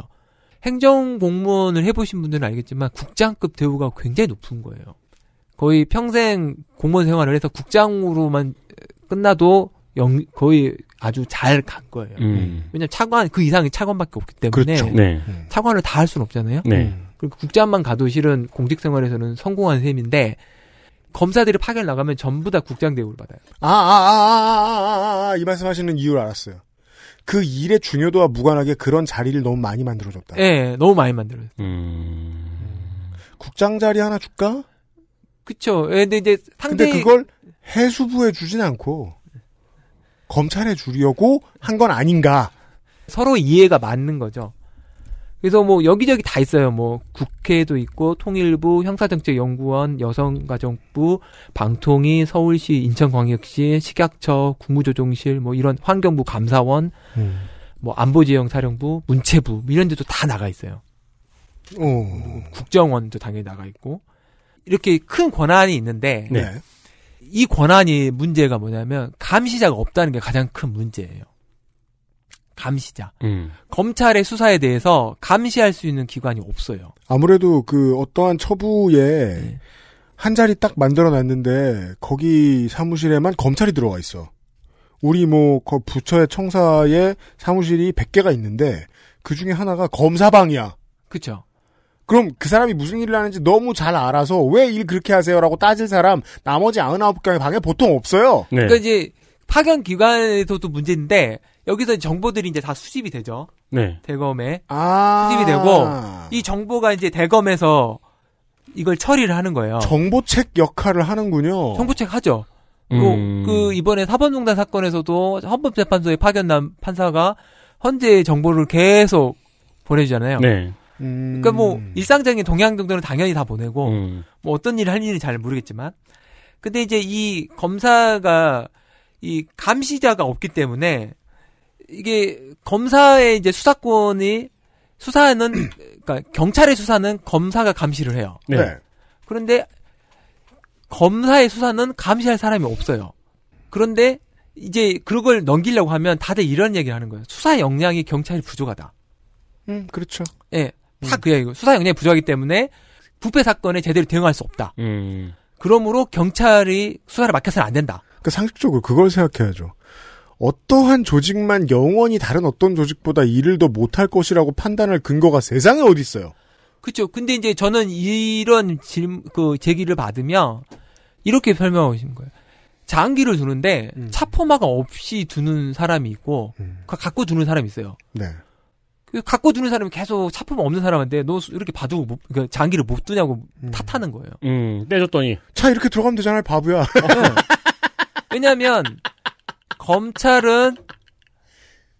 행정 공무원을 해보신 분들은 알겠지만 국장급 대우가 굉장히 높은 거예요. 거의 평생 공무원 생활을 해서 국장으로만 끝나도 영, 거의 아주 잘 간 거예요. 음. 왜냐면 차관 그 이상이 차관밖에 없기 때문에 그렇죠. 네. 음. 차관을 다 할 수는 없잖아요. 네. 그리고 국장만 가도 실은 공직 생활에서는 성공한 셈인데 검사들이 파견 나가면 전부 다 국장 대우를 받아요. 아, 아, 아, 아, 아, 아, 아, 이 말씀 하시는 이유를 알았어요. 그 일의 중요도와 무관하게 그런 자리를 너무 많이 만들어줬다. 예, 너무 많이 만들어요. 음. 국장 자리 하나 줄까? 그쵸. 예, 근데 이제 상대 근데 그걸 해수부에 주진 않고 검찰에 주려고 한 건 아닌가. 서로 이해가 맞는 거죠. 그래서 뭐 여기저기 다 있어요. 뭐 국회도 있고 통일부, 형사정책연구원, 여성가정부, 방통위, 서울시, 인천광역시, 식약처, 국무조정실, 뭐 이런 환경부 감사원, 음. 뭐 안보지형 사령부, 문체부 뭐 이런 데도 다 나가 있어요. 어. 국정원도 당연히 나가 있고 이렇게 큰 권한이 있는데 네. 이 권한이 문제가 뭐냐면 감시자가 없다는 게 가장 큰 문제예요. 감시자. 음. 검찰의 수사에 대해서 감시할 수 있는 기관이 없어요. 아무래도 그 어떠한 처부에 네. 한 자리 딱 만들어 놨는데 거기 사무실에만 검찰이 들어와 있어. 우리 뭐 그 부처의 청사에 사무실이 100개가 있는데 그 중에 하나가 검사방이야. 그쵸? 그럼 그 사람이 무슨 일을 하는지 너무 잘 알아서 왜 일 그렇게 하세요라고 따질 사람 나머지 99개의 방에 보통 없어요. 네. 그러니까 이제 파견 기관에서도 문제인데 여기서 정보들이 이제 다 수집이 되죠. 네. 대검에 아. 수집이 되고 이 정보가 이제 대검에서 이걸 처리를 하는 거예요. 정보책 역할을 하는군요. 정보책 하죠. 음. 그, 그 이번에 사법농단 사건에서도 헌법재판소에 파견난 판사가 헌재 정보를 계속 보내주잖아요. 네. 음. 그러니까 뭐 일상적인 동향 정도는 당연히 다 보내고 음. 뭐 어떤 일을 하는지는 잘 모르겠지만 근데 이제 이 검사가 이 감시자가 없기 때문에 이게 검사의 이제 수사권이 수사는 그러니까 경찰의 수사는 검사가 감시를 해요. 네. 네. 그런데 검사의 수사는 감시할 사람이 없어요. 그런데 이제 그걸 넘기려고 하면 다들 이런 얘기를 하는 거예요. 수사 역량이 경찰이 부족하다. 음, 그렇죠. 예, 다그 얘기고 수사 역량이 부족하기 때문에 부패 사건에 제대로 대응할 수 없다. 음. 그러므로 경찰이 수사를 맡겨서는 안 된다. 그러니까 상식적으로 그걸 생각해야죠. 어떠한 조직만 영원히 다른 어떤 조직보다 일을 더 못할 것이라고 판단할 근거가 세상에 어디 있어요. 그렇죠. 근데 이제 저는 이런 질, 그 제기를 받으면 이렇게 설명하고 싶은 거예요. 장기를 두는데 음. 차포마가 없이 두는 사람이 있고 그 갖고 두는 사람이 있어요. 네. 그 갖고 두는 사람이 계속 차포마 없는 사람한테 너 이렇게 봐두고 못, 그 장기를 못 두냐고 탓하는 거예요. 음, 떼줬더니. 차 이렇게 들어가면 되잖아요, 바보야. 왜냐하면 검찰은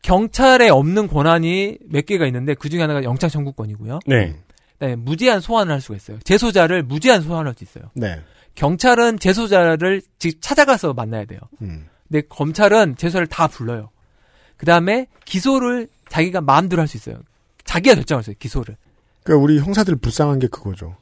경찰에 없는 권한이 몇 개가 있는데 그 중에 하나가 영장 청구권이고요. 네. 네, 무제한 소환을 할 수가 있어요. 재소자를 무제한 소환할 수 있어요. 네. 경찰은 재소자를 직접 찾아가서 만나야 돼요. 음. 근데 검찰은 재소자를 다 불러요. 그 다음에 기소를 자기가 마음대로 할 수 있어요. 자기가 결정할 수 있어요, 기소를. 그러니까 우리 형사들 불쌍한 게 그거죠.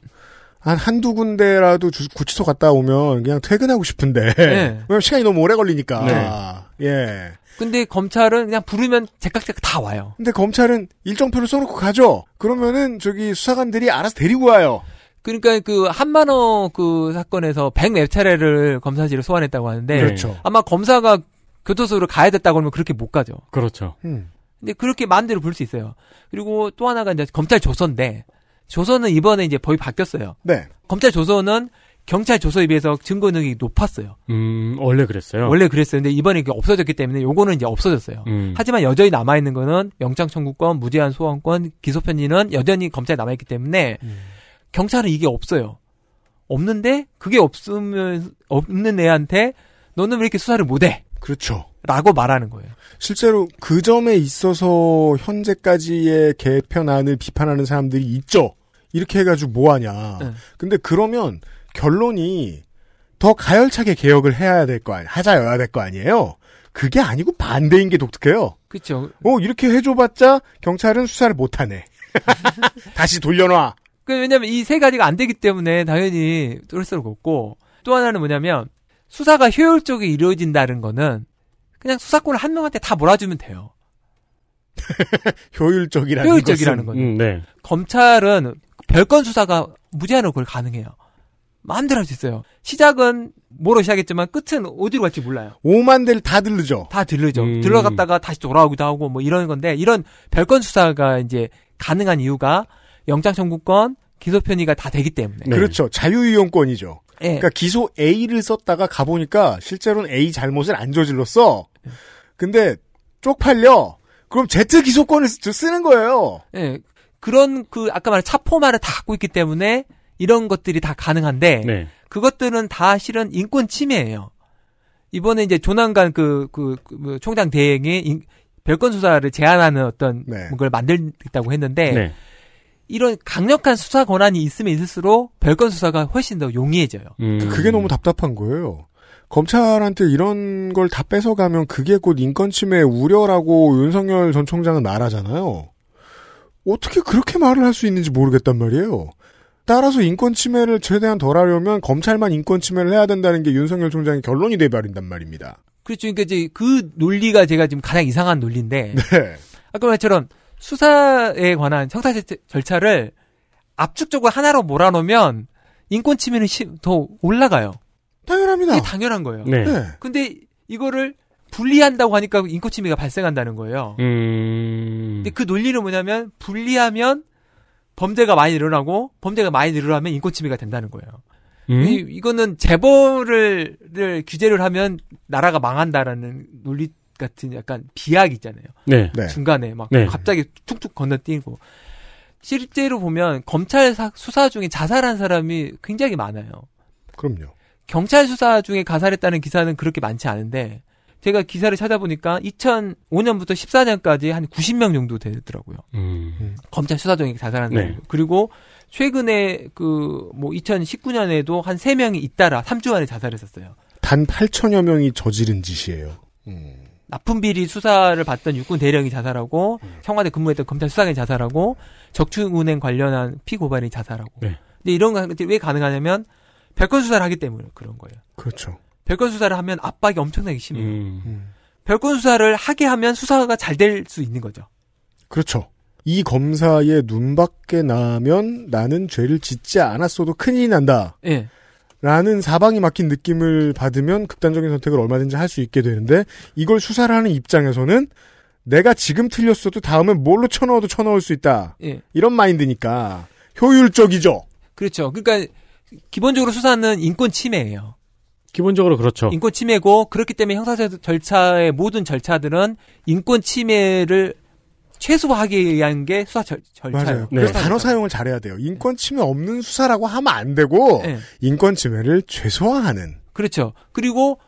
한 한두 군데라도 주- 구치소 갔다 오면 그냥 퇴근하고 싶은데. 네. 왜냐면 시간이 너무 오래 걸리니까. 예. 근데 검찰은 그냥 부르면 제깍제깍 다 와요. 근데 검찰은 일정표를 써놓고 가죠. 그러면은 저기 수사관들이 알아서 데리고 와요. 그러니까 그 한만호 그 사건에서 100몇 차례를 검사실에 소환했다고 하는데 그렇죠. 아마 검사가 교도소로 가야 됐다고 그러면 그렇게 못 가죠. 그렇죠. 음. 근데 그렇게 마음대로 부를 수 있어요. 그리고 또 하나가 이제 검찰 조서인데 조서는 이번에 이제 법이 바뀌었어요. 네. 검찰 조서는 경찰 조서에 비해서 증거 능력이 높았어요. 음, 원래 그랬어요. 원래 그랬어요. 근데 이번에 이게 없어졌기 때문에 요거는 이제 없어졌어요. 음. 하지만 여전히 남아 있는 거는 영장 청구권, 무제한 소환권, 기소 편의는 여전히 검찰에 남아 있기 때문에 음. 경찰은 이게 없어요. 없는데 그게 없으면 없는 애한테 너는 왜 이렇게 수사를 못 해? 그렇죠. 라고 말하는 거예요. 실제로 그 점에 있어서 현재까지의 개편안을 비판하는 사람들이 있죠. 이렇게 해가지고 뭐하냐. 네. 근데 그러면 결론이 더 가열차게 개혁을 해야 될 거 아니, 하자여야 될 거 아니에요. 그게 아니고 반대인 게 독특해요. 그렇죠. 어 이렇게 해줘봤자 경찰은 수사를 못하네. 다시 돌려놔. 그 왜냐면 이 세 가지가 안 되기 때문에 당연히 뚫을 수가 없고 또 하나는 뭐냐면 수사가 효율적으로 이루어진다는 거는 그냥 수사권을 한 명한테 다 몰아주면 돼요. 효율적이라는 효율적이라는 것은. 거는 음, 네. 검찰은 별건 수사가 무제한으로 그걸 가능해요. 마음대로 할 수 있어요. 시작은 뭐로 시작했지만 끝은 어디로 갈지 몰라요. 오만 대를 다 들르죠. 다 들르죠. 음. 들어갔다가 다시 돌아오기도 하고 뭐 이런 건데 이런 별건 수사가 이제 가능한 이유가 영장 청구권, 기소 편의가 다 되기 때문에. 네. 그렇죠. 자유이용권이죠. 예. 그러니까 기소 A를 썼다가 가보니까 실제로는 A 잘못을 안 저질렀어. 근데 쪽팔려. 그럼 Z 기소권을 쓰- 쓰는 거예요. 예. 그런 그 아까 말한 차포말을 다 갖고 있기 때문에 이런 것들이 다 가능한데 네. 그것들은 다 실은 인권 침해예요. 이번에 이제 조난간 그, 그, 그뭐 총장 대행이 인- 별건 수사를 제한하는 어떤 네. 걸 만들겠다고 했는데 네. 이런 강력한 수사 권한이 있으면 있을수록 별건 수사가 훨씬 더 용이해져요. 음. 그게 너무 답답한 거예요. 검찰한테 이런 걸 다 뺏어가면 그게 곧 인권 침해 우려라고 윤석열 전 총장은 말하잖아요. 어떻게 그렇게 말을 할 수 있는지 모르겠단 말이에요. 따라서 인권 침해를 최대한 덜 하려면 검찰만 인권 침해를 해야 된다는 게 윤석열 총장의 결론이 돼버린단 말입니다. 그렇죠. 그러니까 이제 그 논리가 제가 지금 가장 이상한 논리인데 네. 아까 말처럼 수사에 관한 형사 절- 절차를 압축적으로 하나로 몰아놓으면 인권 침해는 시- 더 올라가요. 당연합니다. 이게 당연한 거예요. 네. 네. 근데 이거를 분리한다고 하니까 인권 침해가 발생한다는 거예요. 음. 근데 그 논리는 뭐냐면 분리하면 범죄가 많이 늘어나고 범죄가 많이 늘어나면 인권 침해가 된다는 거예요. 음? 이, 이거는 재벌을 를 규제를 하면 나라가 망한다라는 논리 같은 약간 비약 있잖아요. 네. 네. 중간에 막 네. 갑자기 툭툭 건너뛰고 실제로 보면 검찰 사- 수사 중에 자살한 사람이 굉장히 많아요. 그럼요. 경찰 수사 중에 가살했다는 기사는 그렇게 많지 않은데 제가 기사를 찾아보니까 2005년부터 14년까지 한 90명 정도 되더라고요. 음. 검찰 수사 중에 자살한 네. 사람. 그리고 최근에 그 뭐 2019년에도 한 3명이 잇따라 3주 안에 자살했었어요. 단 8천여 명이 저지른 짓이에요. 음. 나쁜 비리 수사를 받던 육군 대령이 자살하고 청와대 근무했던 검찰 수사관이 자살하고 적축은행 관련한 피고발이 자살하고. 네. 근데 이런 것들이 왜 가능하냐면 별건 수사를 하기 때문에 그런 거예요. 그렇죠. 별건 수사를 하면 압박이 엄청나게 심해요. 음. 별건 수사를 하게 하면 수사가 잘 될 수 있는 거죠. 그렇죠. 이 검사의 눈 밖에 나면 나는 죄를 짓지 않았어도 큰일이 난다. 예. 라는 사방이 막힌 느낌을 받으면 극단적인 선택을 얼마든지 할 수 있게 되는데 이걸 수사를 하는 입장에서는 내가 지금 틀렸어도 다음엔 뭘로 쳐넣어도 쳐넣을 수 있다. 예. 이런 마인드니까 효율적이죠. 그렇죠. 그러니까 기본적으로 수사는 인권 침해예요. 기본적으로 그렇죠. 인권 침해고 그렇기 때문에 형사 절차의 모든 절차들은 인권 침해를 최소화하기 위한 게 수사 절, 절차예요. 맞아요. 그래서 단어 사용을 잘해야 돼요. 인권 침해 없는 수사라고 하면 안 되고 네. 인권 침해를 최소화하는. 그렇죠. 그리고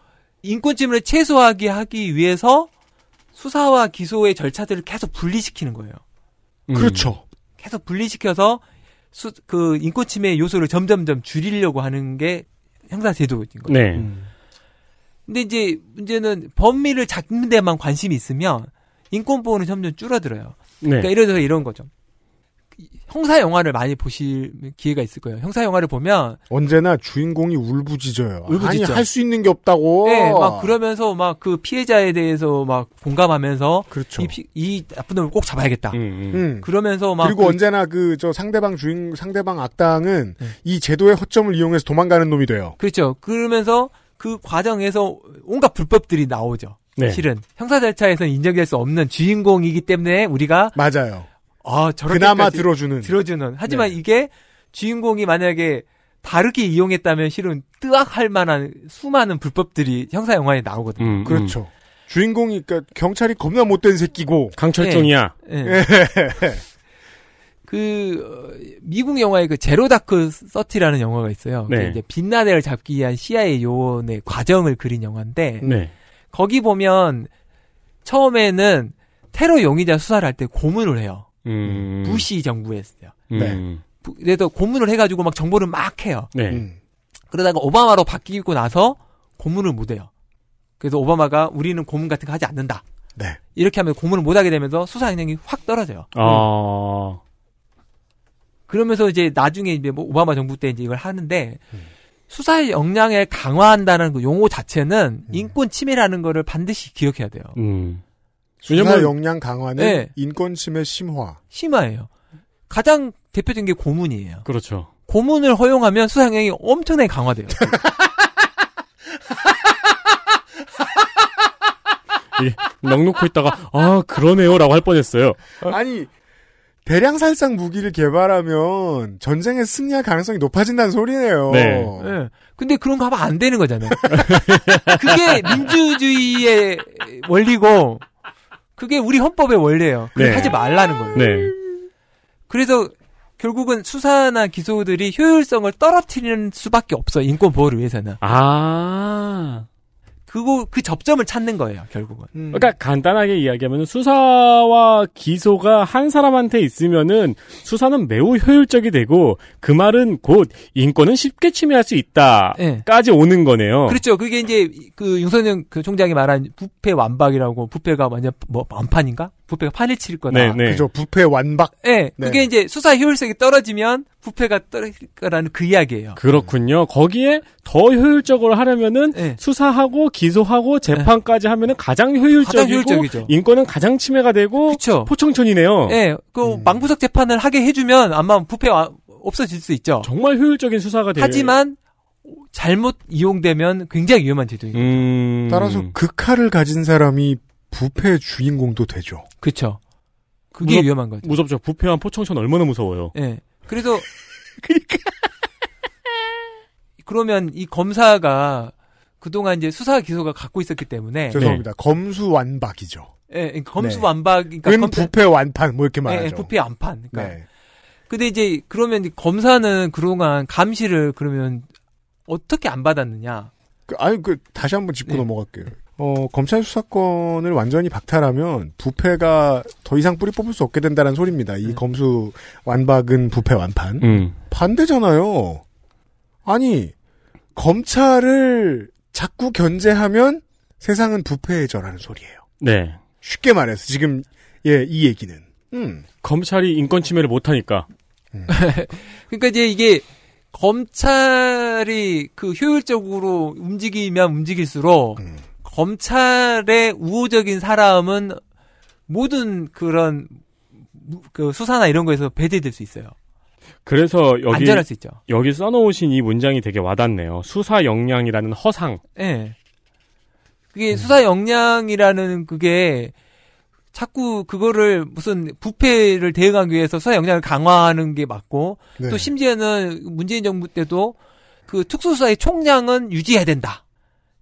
인권 침해를 최소화하게 하기 위해서 수사와 기소의 절차들을 계속 분리시키는 거예요. 그렇죠. 계속 분리시켜서 수, 그 인권 침해 요소를 점점점 줄이려고 하는 게 형사 제도인 거죠. 네. 근데 이제 문제는 범위를 잡는 데만 관심이 있으면 인권 보호는 점점 줄어들어요. 네. 그러니까 예를 들어서 이런 거죠. 형사 영화를 많이 보실 기회가 있을 거예요. 형사 영화를 보면 언제나 주인공이 울부짖어요. 울부짖죠. 아니 할 수 있는 게 없다고. 네, 막 그러면서 막 그 피해자에 대해서 막 공감하면서 그렇죠. 이, 피- 이 나쁜 놈을 꼭 잡아야겠다. 음. 그러면서 막 그리고 그- 언제나 그 저 상대방 주인 상대방 악당은 네. 이 제도의 허점을 이용해서 도망가는 놈이 돼요. 그렇죠. 그러면서 그 과정에서 온갖 불법들이 나오죠. 네. 실은 형사 절차에서는 인정될 수 없는 주인공이기 때문에 우리가 맞아요. 아 저렇게 그나마 들어주는. 들어주는. 하지만 네. 이게 주인공이 만약에 다르게 이용했다면 실은 뜨악할 만한 수많은 불법들이 형사 영화에 나오거든요. 음, 그렇죠. 주인공이 그러니까 경찰이 겁나 못된 새끼고 강철중이야. 예. 예. 그 어, 미국 영화에 그 제로 다크 서티라는 영화가 있어요. 네. 그 이제 빛나대를 잡기 위한 CIA 요원의 과정을 그린 영화인데 네. 거기 보면 처음에는 테러 용의자 수사를 할 때 고문을 해요. 음. 부시 정부였어요. 음. 부- 그래서 고문을 해가지고 막 정보를 막 해요. 네. 음. 그러다가 오바마로 바뀌고 나서 고문을 못 해요. 그래서 오바마가 우리는 고문 같은 거 하지 않는다. 네. 이렇게 하면 고문을 못 하게 되면서 수사 역량이 확 떨어져요. 아. 그러면서 이제 나중에 이제 뭐 오바마 정부 때 이제 이걸 하는데 수사 역량을 강화한다는 그 용어 자체는 인권 침해라는 거를 반드시 기억해야 돼요. 음. 수사 역량 강화는 네. 인권 침해 심화. 심화예요. 가장 대표적인 게 고문이에요. 그렇죠. 고문을 허용하면 수사 역량이 엄청나게 강화돼요. 이, 넉 놓고 있다가 아 그러네요라고 할 뻔했어요. 아니 대량 살상 무기를 개발하면 전쟁에 승리할 가능성이 높아진다는 소리네요. 네. 예. 근데 그런 거 하면 안 되는 거잖아요. 그게 민주주의의 원리고, 그게 우리 헌법의 원리예요. 네. 하지 말라는 거예요. 네. 그래서 결국은 수사나 기소들이 효율성을 떨어뜨리는 수밖에 없어. 인권 보호를 위해서는. 아. 그거 그 접점을 찾는 거예요. 결국은. 그러니까 간단하게 이야기하면 수사와 기소가 한 사람한테 있으면은 수사는 매우 효율적이 되고 그 말은 곧 인권은 쉽게 침해할 수 있다까지 오는 거네요. 그렇죠. 그게 이제 그 윤석열 그 총장이 말한 부패 완박이라고 부패가 완전 뭐 완판인가? 부패가 판을 칠 거다. 네, 네. 그죠. 부패 완박. 예, 네. 그게 이제 수사 효율성이 떨어지면 부패가 떨어질 거라는 그 이야기예요. 그렇군요. 거기에 더 효율적으로 하려면은 네. 수사하고 기소하고 재판까지 하면은 가장 효율적이고 가장 효율적이죠. 인권은 가장 침해가 되고 그쵸. 포청천이네요. 예, 그 음. 망부석 재판을 하게 해주면 아마 부패 와- 없어질 수 있죠. 정말 효율적인 수사가 돼요. 하지만 잘못 이용되면 굉장히 위험한 제도입니다. 음. 따라서 그 칼을 가진 사람이 부패 주인공도 되죠. 그렇죠. 그게 무섭- 위험한 거죠. 무섭죠. 부패한 포청천 얼마나 무서워요. 예. 그래서 그러면 이 검사가 그동안 이제 수사 기소가 갖고 있었기 때문에 죄송합니다. 검수 완박이죠. 예, 그러니까 검수 네. 완박 그러니까 부패 완판 뭐 이렇게 예, 말하죠. 예, 부패 완판. 그러니까 네. 근데 이제 그러면 이제 검사는 그동안 감시를 그러면 어떻게 안 받았느냐? 그, 아니 그 다시 한번 짚고 네. 넘어갈게요. 어, 검찰 수사권을 완전히 박탈하면 부패가 더 이상 뿌리 뽑을 수 없게 된다는 소리입니다. 네. 이 검수 완박은 부패 완판. 음. 반대잖아요. 아니 검찰을 자꾸 견제하면 세상은 부패해져라는 소리예요. 네. 쉽게 말해서 지금 예 이 얘기는 음. 검찰이 인권 침해를 못 하니까. 그러니까 이제 이게 검찰이 그 효율적으로 움직이면 움직일수록 음. 검찰의 우호적인 사람은 모든 그런 무- 그 수사나 이런 거에서 배제될 수 있어요. 그래서 여기 안전할 수 있죠. 여기 써놓으신 이 문장이 되게 와닿네요. 수사 역량이라는 허상. 예. 그게 수사 역량이라는 그게 자꾸 그거를 무슨 부패를 대응하기 위해서 수사 역량을 강화하는 게 맞고 네. 또 심지어는 문재인 정부 때도 그 특수수사의 총량은 유지해야 된다.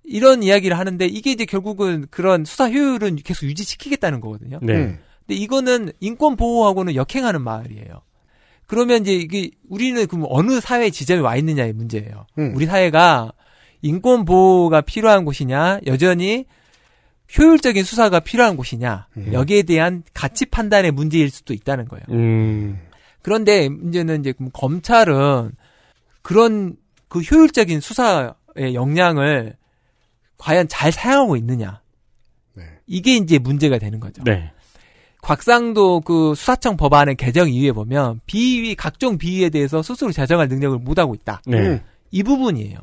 이런 이야기를 하는데 이게 이제 결국은 그런 수사 효율은 계속 유지시키겠다는 거거든요. 네. 음. 근데 이거는 인권 보호하고는 역행하는 말이에요. 그러면 이제 이게 우리는 그럼 어느 사회 지점에 와 있느냐의 문제예요. 음. 우리 사회가 인권 보호가 필요한 곳이냐, 여전히 효율적인 수사가 필요한 곳이냐, 음. 여기에 대한 가치 판단의 문제일 수도 있다는 거예요. 음. 그런데 문제는 이제 검찰은 그런 그 효율적인 수사의 역량을 과연 잘 사용하고 있느냐. 네. 이게 이제 문제가 되는 거죠. 네. 곽상도 그 수사청 법안의 개정 이후에 보면 비위 각종 비위에 대해서 스스로 자정할 능력을 못 하고 있다. 네. 음. 이 부분이에요.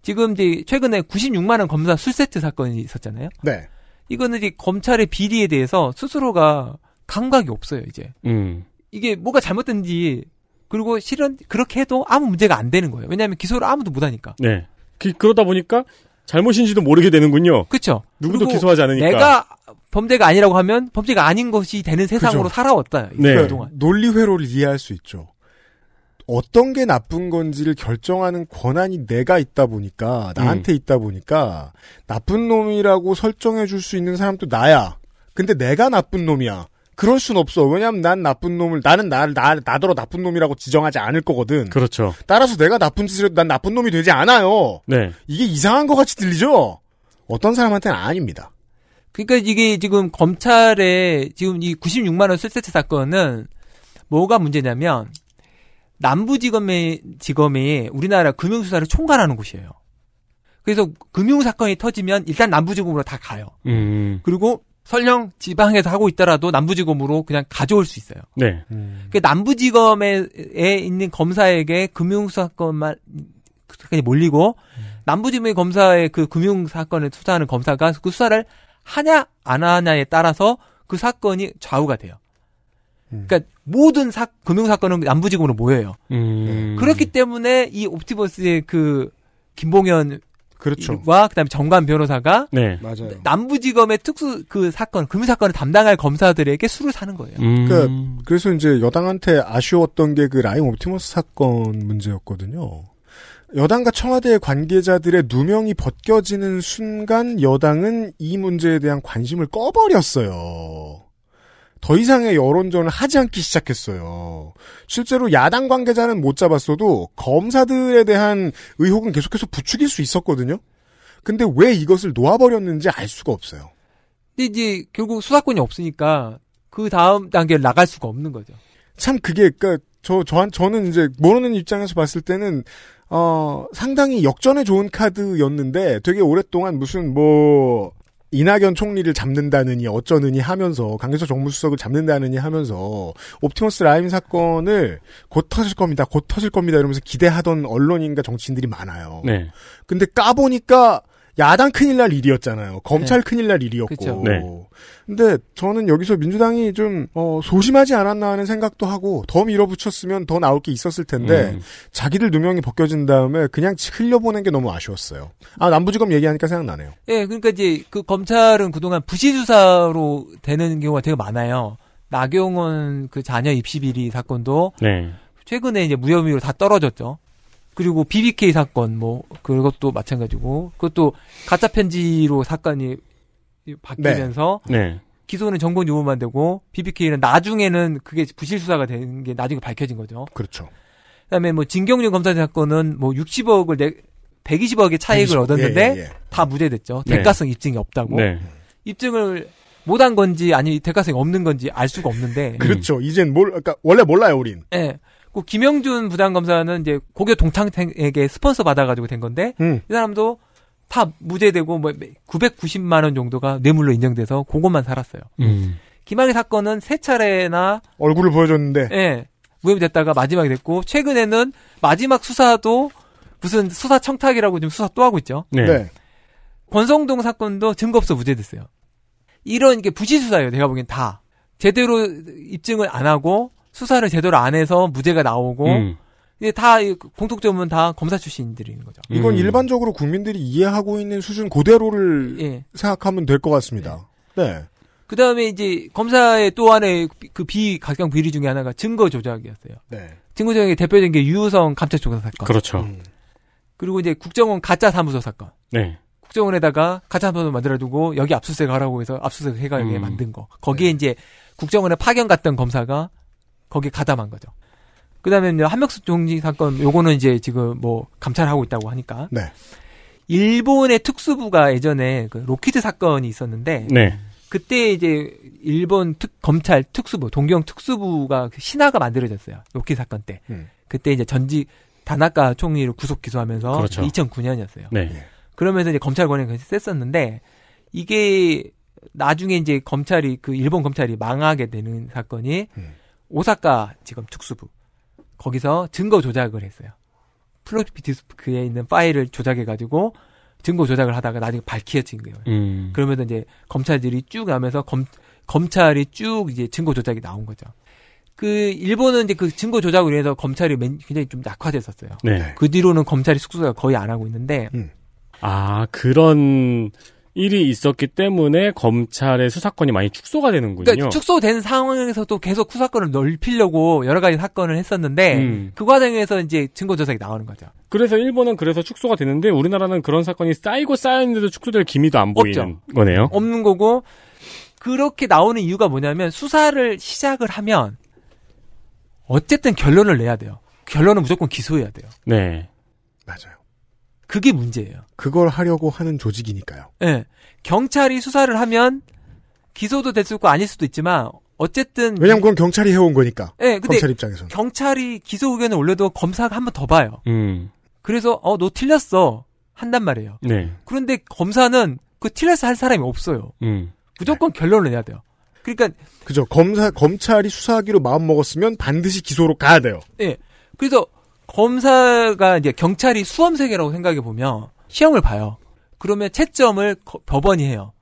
지금 이제 최근에 96만 원 검사 술세트 사건이 있었잖아요. 네. 이거는 이제 검찰의 비리에 대해서 스스로가 감각이 없어요, 이제. 음. 이게 뭐가 잘못된지 그리고 실은 그렇게 해도 아무 문제가 안 되는 거예요. 왜냐하면 기소를 아무도 못 하니까. 네. 그, 그러다 보니까 잘못인지도 모르게 되는군요. 그렇죠. 누구도 기소하지 않으니까. 내가 범죄가 아니라고 하면 범죄가 아닌 것이 되는 세상으로 그죠. 살아왔다. 네. 그동안. 논리 회로를 이해할 수 있죠. 어떤 게 나쁜 건지를 결정하는 권한이 내가 있다 보니까 나한테 있다 보니까 나쁜 놈이라고 설정해 줄 수 있는 사람도 나야. 근데 내가 나쁜 놈이야. 그럴 순 없어. 왜냐면 난 나쁜 놈을 나는 나를 나 나더러 나쁜 놈이라고 지정하지 않을 거거든. 그렇죠. 따라서 내가 나쁜 짓을 해도 난 나쁜 놈이 되지 않아요. 네. 이게 이상한 것 같이 들리죠? 어떤 사람한테는 아닙니다. 그러니까 이게 지금 검찰의 지금 이 96만 원 술세트 사건은 뭐가 문제냐면 남부지검의 지검이 우리나라 금융수사를 총괄하는 곳이에요. 그래서 금융 사건이 터지면 일단 남부지검으로 다 가요. 음. 그리고 설령 지방에서 하고 있더라도 남부지검으로 그냥 가져올 수 있어요. 네. 그 남부지검에 에 있는 검사에게 금융사건만 사건이 몰리고 남부지검의 검사의 그 금융사건을 수사하는 검사가 그 수사를 하냐 안 하냐에 따라서 그 사건이 좌우가 돼요. 그러니까 모든 사, 금융사건은 남부지검으로 모여요. 음. 그렇기 때문에 이 옵티버스의 그 김봉현 그렇죠. 와 그다음에 정관 변호사가 네. 맞아요. 남부지검의 특수 그 사건 금융 사건을 담당할 검사들에게 술을 사는 거예요. 음. 그러니까 그래서 이제 여당한테 아쉬웠던 게 그 라임 옵티머스 사건 문제였거든요. 여당과 청와대 관계자들의 누명이 벗겨지는 순간 여당은 이 문제에 대한 관심을 꺼버렸어요. 더 이상의 여론전을 하지 않기 시작했어요. 실제로 야당 관계자는 못 잡았어도 검사들에 대한 의혹은 계속해서 부추길 수 있었거든요. 근데 왜 이것을 놓아버렸는지 알 수가 없어요. 근데 이제 결국 수사권이 없으니까 그 다음 단계를 나갈 수가 없는 거죠. 참 그게 그러니까 저 저한 저는 이제 모르는 입장에서 봤을 때는 어 상당히 역전에 좋은 카드였는데 되게 오랫동안 무슨 뭐 이낙연 총리를 잡는다느니 어쩌느니 하면서 강기석 정무수석을 잡는다느니 하면서 옵티머스 라임 사건을 곧 터질 겁니다. 곧 터질 겁니다. 이러면서 기대하던 언론인과 정치인들이 많아요. 네. 근데 까보니까 야당 큰일 날 일이었잖아요. 검찰 네. 큰일 날 일이었고. 그쵸. 네. 근데 저는 여기서 민주당이 좀 어, 소심하지 않았나 하는 생각도 하고 더 밀어붙였으면 더 나올 게 있었을 텐데 음. 자기들 누명이 벗겨진 다음에 그냥 흘려보낸 게 너무 아쉬웠어요. 아 남부지검 얘기하니까 생각나네요. 예, 그러니까 이제 그 검찰은 그동안 부실 수사로 되는 경우가 되게 많아요. 나경원 그 자녀 입시 비리 사건도 네. 최근에 이제 무혐의로 다 떨어졌죠. 그리고 BBK 사건 뭐 그것도 마찬가지고 그것도 가짜 편지로 사건이 바뀌면서 네. 기소는 정권 유보만 되고 BBK는 나중에는 그게 부실 수사가 되는 게 나중에 밝혀진 거죠. 그렇죠. 그다음에 뭐 진경준 검사 사건은 뭐 60억을 내 120억의 차익을 120억, 얻었는데 예, 예, 예. 다 무죄됐죠. 네. 대가성 입증이 없다고. 네. 입증을 못한 건지 아니 대가성이 없는 건지 알 수가 없는데. 그렇죠. 이젠 몰 그러니까 원래 몰라요 우린. 예. 그 김영준 부장검사는 이제 고교 동창에게 스폰서 받아가지고 된 건데 음. 이 사람도 다 무죄되고 뭐 990만 원 정도가 뇌물로 인정돼서 그것만 살았어요. 음. 김학의 사건은 세 차례나 얼굴을 보여줬는데 예 무혐의됐다가 마지막에 됐고 최근에는 마지막 수사도 무슨 수사 청탁이라고 지금 수사 또 하고 있죠. 네. 네. 권성동 사건도 증거 없어 무죄됐어요. 이런 게 부실 수사예요. 내가 보기엔 다 제대로 입증을 안 하고 수사를 제대로 안 해서 무죄가 나오고 음. 이게 다이 공통점은 다 검사 출신들인 거죠. 이건 음. 일반적으로 국민들이 이해하고 있는 수준 그대로를 예. 생각하면 될 것 같습니다. 네. 그 다음에 이제 검사의 또 하나의 그 비, 각경 비리 중에 하나가 증거 조작이었어요. 네. 증거 조작의 대표적인 게 유우성 감찰 조사 사건. 그렇죠. 음. 그리고 이제 국정원 가짜 사무소 사건. 네. 국정원에다가 가짜 사무소 만들어두고 여기 압수수색 하라고 해서 압수수색 해가게 음. 만든 거. 거기에 이제 국정원에 파견 갔던 검사가 거기에 가담한 거죠. 그 다음에 이제 한명숙 총리 사건, 요거는 이제 지금 뭐 감찰하고 있다고 하니까. 네. 일본의 특수부가 예전에 그 록히드 사건이 있었는데. 네. 그때 이제 일본 특, 검찰 특수부, 동경 특수부가 그 신화가 만들어졌어요. 록히드 사건 때. 음. 그때 이제 전직 다나카 총리를 구속 기소하면서 그렇죠. 2009년이었어요. 네. 그러면서 이제 검찰 굉장히 셌었는데 이게 나중에 이제 검찰이 그 일본 검찰이 망하게 되는 사건이 음. 오사카 지금 특수부 거기서 증거 조작을 했어요. 플로피 디스크에 있는 파일을 조작해 가지고 증거 조작을 하다가 나중에 밝혀진 거예요. 음. 그러면서 이제 검찰들이 쭉 하면서 검 검찰이 쭉 이제 증거 조작이 나온 거죠. 그 일본은 이제 그 증거 조작으로 인해서 검찰이 맨- 굉장히 좀 약화됐었어요. 네. 그 뒤로는 검찰이 숙소가 거의 안 하고 있는데 아, 그런 일이 있었기 때문에 검찰의 수사권이 많이 축소가 되는군요. 그러니까 축소된 상황에서도 계속 수사권을 넓히려고 여러 가지 사건을 했었는데 음. 그 과정에서 이제 증거 조작이 나오는 거죠. 그래서 일본은 그래서 축소가 되는데 우리나라는 그런 사건이 쌓이고 쌓였는데도 축소될 기미도 안 보이는 없죠. 거네요. 없는 거고 그렇게 나오는 이유가 뭐냐면 수사를 시작을 하면 어쨌든 결론을 내야 돼요. 결론은 무조건 기소해야 돼요. 네. 맞아요. 그게 문제예요. 그걸 하려고 하는 조직이니까요. 예. 경찰이 수사를 하면 기소도 될수 있고 아닐 수도 있지만 어쨌든 왜냐면 그건 경찰이 해온 거니까. 예, 근데 검찰 입장에서는. 경찰이 기소 의견을 올려도 검사가 한 번 더 봐요. 음. 그래서 어 너 틀렸어 한단 말이에요. 네. 그런데 검사는 그 틀렸어 할 사람이 없어요. 음. 무조건 결론을 내야 돼요. 그러니까 그죠. 검사, 검찰이 수사하기로 마음 먹었으면 반드시 기소로 가야 돼요. 예. 그래서 검사가 이제 경찰이 수험 세계라고 생각해 보면 시험을 봐요. 그러면 채점을 거- 법원이 해요.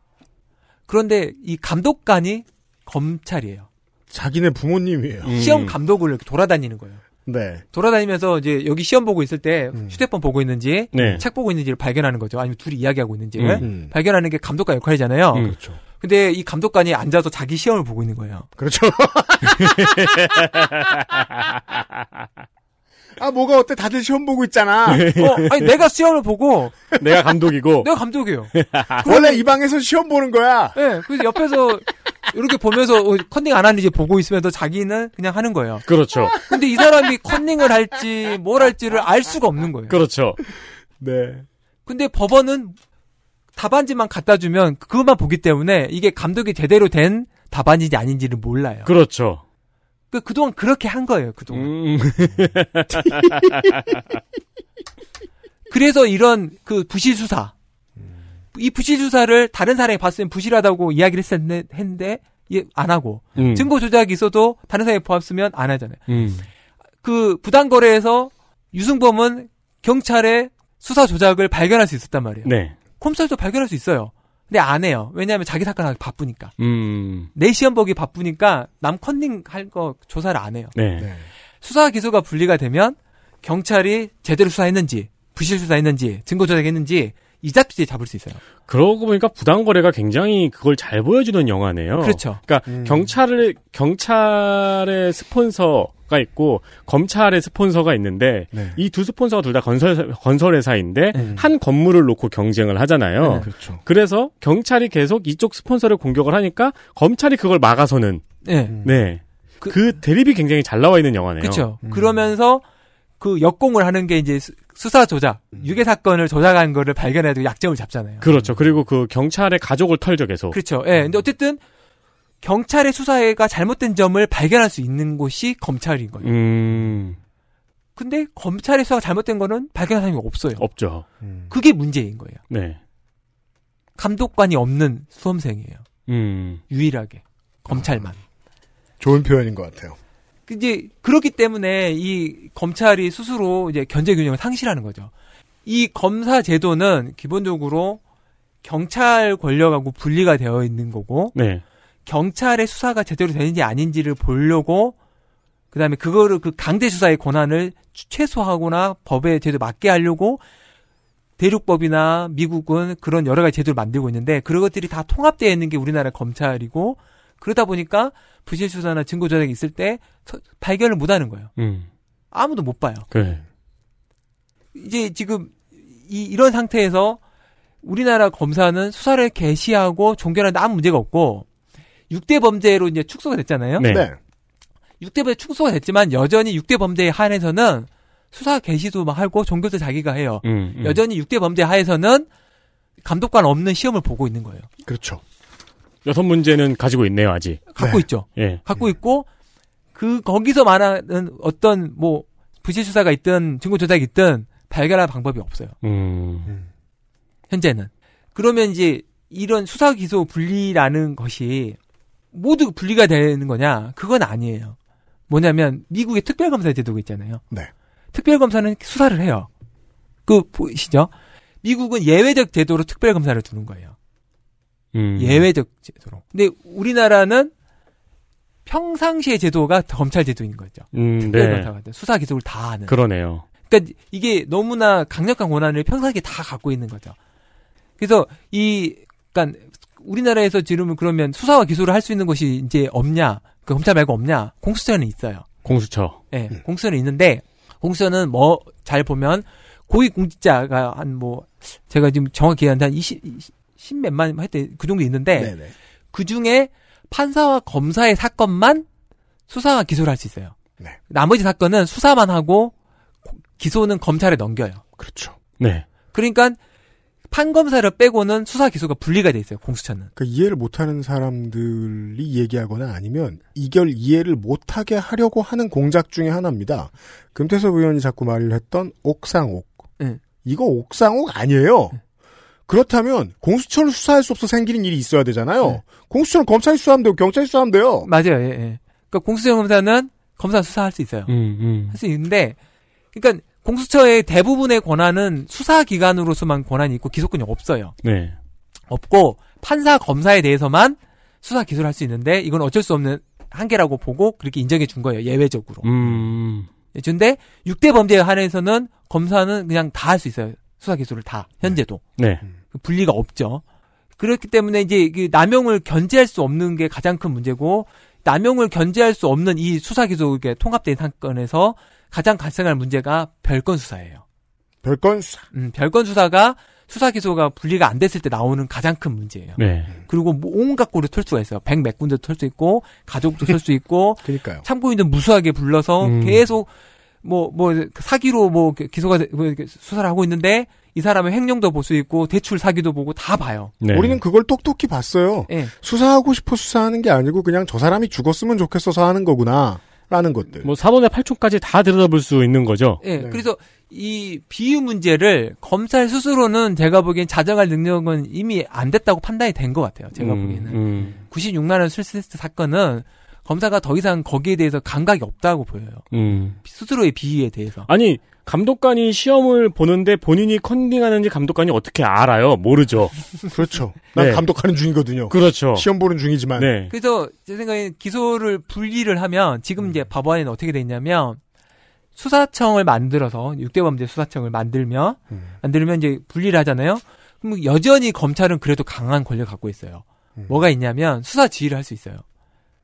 그런데 이 감독관이 검찰이에요. 자기네 부모님이에요. 음. 시험 감독을 이렇게 돌아다니는 거예요. 네. 돌아다니면서 이제 여기 시험 보고 있을 때 휴대폰 보고 있는지 네. 책 보고 있는지를 발견하는 거죠. 아니면 둘이 이야기하고 있는지를 음. 발견하는 게 감독관 역할이잖아요. 음. 그렇죠. 근데 이 감독관이 앉아서 자기 시험을 보고 있는 거예요. 그렇죠. 아, 뭐가 어때? 다들 시험 보고 있잖아. 어, 아니 내가 시험을 보고 내가 감독이고 내가 감독이에요. 원래 이 방에서 시험 보는 거야. 예, 그래서 옆에서 이렇게 보면서 어, 컨닝 안 하는지 보고 있으면서 자기는 그냥 하는 거예요. 그렇죠. 근데 이 사람이 컨닝을 할지 뭘 할지를 알 수가 없는 거예요. 그렇죠. 네. 근데 법원은 답안지만 갖다 주면 그것만 보기 때문에 이게 감독이 제대로 된 답안인지 아닌지를 몰라요. 그렇죠. 그 그동안 그렇게 한 거예요. 그동안. 음. 그래서 이런 그 부실 수사, 이 부실 수사를 다른 사람이 봤으면 부실하다고 이야기를 했었는데, 했는데 예, 안 하고 음. 증거 조작이 있어도 다른 사람이 봤으면 안 하잖아요. 음. 그 부당거래에서 유승범은 경찰의 수사 조작을 발견할 수 있었단 말이에요. 네. 컴퓨터도 발견할 수 있어요. 근데 안 해요. 왜냐하면 자기 사건 하기 바쁘니까. 음. 내 시험 보기 바쁘니까 남 컨닝 할 거 조사를 안 해요. 네. 수사 기소가 분리가 되면 경찰이 제대로 수사했는지 부실 수사했는지 증거 조작했는지 이 잡지 잡을 수 있어요. 그러고 보니까 부당 거래가 굉장히 그걸 잘 보여주는 영화네요. 그렇죠. 그러니까 음. 경찰을 경찰의 스폰서가 있고 검찰의 스폰서가 있는데 네. 이두 스폰서가 둘 다 건설 건설 회사인데 음. 한 건물을 놓고 경쟁을 하잖아요. 네, 그렇죠. 그래서 경찰이 계속 이쪽 스폰서를 공격을 하니까 검찰이 그걸 막아서는 네. 네. 그, 대립이 굉장히 잘 나와 있는 영화네요. 그렇죠. 그러면서 그 역공을 하는 게 이제 수- 수사 조작, 유괴 사건을 조작한 거를 발견해도 약점을 잡잖아요. 그렇죠. 그리고 그 경찰의 가족을 털죠 계속. 그렇죠. 예. 근데 어쨌든 경찰의 수사가 잘못된 점을 발견할 수 있는 곳이 검찰인 거예요. 음. 근데 검찰의 수사가 잘못된 거는 발견할 사람이 없어요. 없죠. 그게 문제인 거예요. 네. 감독관이 없는 수험생이에요. 음. 유일하게 검찰만. 좋은 표현인 것 같아요. 이제 그렇기 때문에 이 검찰이 스스로 이제 견제 균형을 상실하는 거죠. 이 검사 제도는 기본적으로 경찰 권력하고 분리가 되어 있는 거고 네. 경찰의 수사가 제대로 되는지 아닌지를 보려고 그다음에 그거를 그 강제 수사의 권한을 추- 최소화하거나 법에 제대로 맞게 하려고 대륙법이나 미국은 그런 여러 가지 제도를 만들고 있는데 그런 것들이 다 통합되어 있는 게 우리나라 검찰이고 그러다 보니까 부실 수사나 증거 조작이 있을 때 서- 발견을 못 하는 거예요. 음. 아무도 못 봐요. 그래. 이제 지금 이, 이런 상태에서 우리나라 검사는 수사를 개시하고 종결하는데 아무 문제가 없고 6대 범죄로 이제 축소가 됐잖아요. 네. 네. 6대 범죄 축소가 됐지만 여전히 6대 범죄에 한해서는 수사 개시도 막 하고 종결도 자기가 해요. 음, 음. 여전히 6대 범죄 하에서는 감독관 없는 시험을 보고 있는 거예요. 그렇죠. 여섯 문제는 가지고 있네요, 아직. 갖고 있죠. 예. 갖고 있고 그 거기서 말하는 어떤 뭐 부실 수사가 있든 증거 조작이 있든 발견할 방법이 없어요. 음. 현재는. 그러면 이제 이런 수사 기소 분리라는 것이 모두 분리가 되는 거냐? 그건 아니에요. 뭐냐면 미국의 특별검사 제도가 있잖아요. 네. 특별검사는 수사를 해요. 그 보이시죠? 미국은 예외적 제도로 특별검사를 두는 거예요. 음. 예외적 제도로. 근데 우리나라는 평상시의 제도가 검찰 제도인 거죠. 음, 네. 수사 기소를 다 하는. 그러네요. 그러니까 이게 너무나 강력한 권한을 평상시에 다 갖고 있는 거죠. 그래서 이 그러니까 우리나라에서 지금 그러면 수사와 기소를 할 수 있는 곳이 이제 없냐? 그 검찰 말고 없냐? 공수처는 있어요. 공수처. 예, 공수처는 있는데 공수처는 뭐 잘 보면 고위 공직자가 한 뭐 제가 지금 정확히 기억하는데 한 20, 10 몇만 할때 그 정도 있는데 네네. 그 중에 판사와 검사의 사건만 수사와 기소를 할 수 있어요. 네. 나머지 사건은 수사만 하고 고- 기소는 검찰에 넘겨요. 그렇죠. 네. 그러니까 판검사를 빼고는 수사 기소가 분리가 돼 있어요. 공수처는. 그 이해를 못하는 사람들이 얘기하거나 아니면 이걸 이해를 못하게 하려고 하는 공작 중에 하나입니다. 금태섭 의원이 자꾸 말을 했던 옥상옥. 네. 이거 옥상옥 아니에요. 그렇다면 공수처를 수사할 수 없어 생기는 일이 있어야 되잖아요. 네. 공수처는 검찰이 수사하면 되고 경찰이 수사하면 돼요. 맞아요. 예, 예. 그러니까 공수처 검사는 검사 수사할 수 있어요. 음, 할수 있는데, 그러니까 공수처의 대부분의 권한은 수사 기관으로서만 권한이 있고 기소권이 없어요. 네. 없고 판사 검사에 대해서만 수사 기소를 할 수 있는데 이건 어쩔 수 없는 한계라고 보고 그렇게 인정해 준 거예요. 예외적으로. 음. 근데 6대 범죄에 한해서는 검사는 그냥 다 할 수 있어요. 수사 기소를 다 현재도 네. 분리가 없죠. 그렇기 때문에 이제 그 남용을 견제할 수 없는 게 가장 큰 문제고 남용을 견제할 수 없는 이 수사 기소 게 통합된 사건에서 가장 발생할 문제가 별건 수사예요. 별건 수사. 음, 별건 수사가 수사 기소가 분리가 안 됐을 때 나오는 가장 큰 문제예요. 네. 그리고 뭐 온갖 꼴을 털 수가 있어요. 백몇 군데 털수 있고 가족도 털 수 있고 그러니까요. 참고인들 무수하게 불러서 음. 계속 뭐 뭐 사기로 뭐 기소가 돼- 뭐 이렇게 수사를 하고 있는데 이 사람의 횡령도 볼 수 있고 대출 사기도 보고 다 봐요. 네. 우리는 그걸 똑똑히 봤어요. 예. 수사하고 싶어 수사하는 게 아니고 그냥 저 사람이 죽었으면 좋겠어서 하는 거구나. 라는 것들. 뭐 사돈의 팔촌까지 다 들여다볼 수 있는 거죠. 예. 그래서 이 비유 문제를 검찰 스스로는 제가 보기엔 자정할 능력은 이미 안 됐다고 판단이 된 것 같아요. 제가 음, 보기에는. 음. 96만 원 술세스 사건은 검사가 더 이상 거기에 대해서 감각이 없다고 보여요. 음. 스스로의 비위에 대해서. 아니 감독관이 시험을 보는데 본인이 컨닝하는지 감독관이 어떻게 알아요? 모르죠. 그렇죠. 난 네. 감독하는 중이거든요. 그렇죠. 시험 보는 중이지만. 네. 그래서 제 생각에 기소를 분리를 하면 지금 이제 법안에는 어떻게 돼 있냐면 수사청을 만들어서 6대 범죄 수사청을 만들면 만들면 이제 분리를 하잖아요. 그럼 여전히 검찰은 그래도 강한 권력 을 갖고 있어요. 뭐가 있냐면 수사 지휘를 할 수 있어요.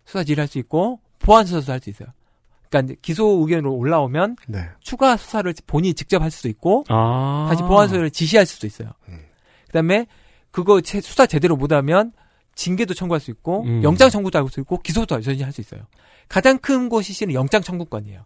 수사 지휘를 할 수 있고 보안 수사도 할 수 있어요. 그러니까 이제 기소 의견으로 올라오면 네. 추가 수사를 본인이 직접 할 수도 있고 아. 다시 보안 수사를 지시할 수도 있어요. 그다음에 그거 제- 수사 제대로 못하면 징계도 청구할 수 있고 음. 영장 청구도 할 수 있고 기소도 여전히 할 수 있어요. 가장 큰 곳이 실은 영장 청구권이에요.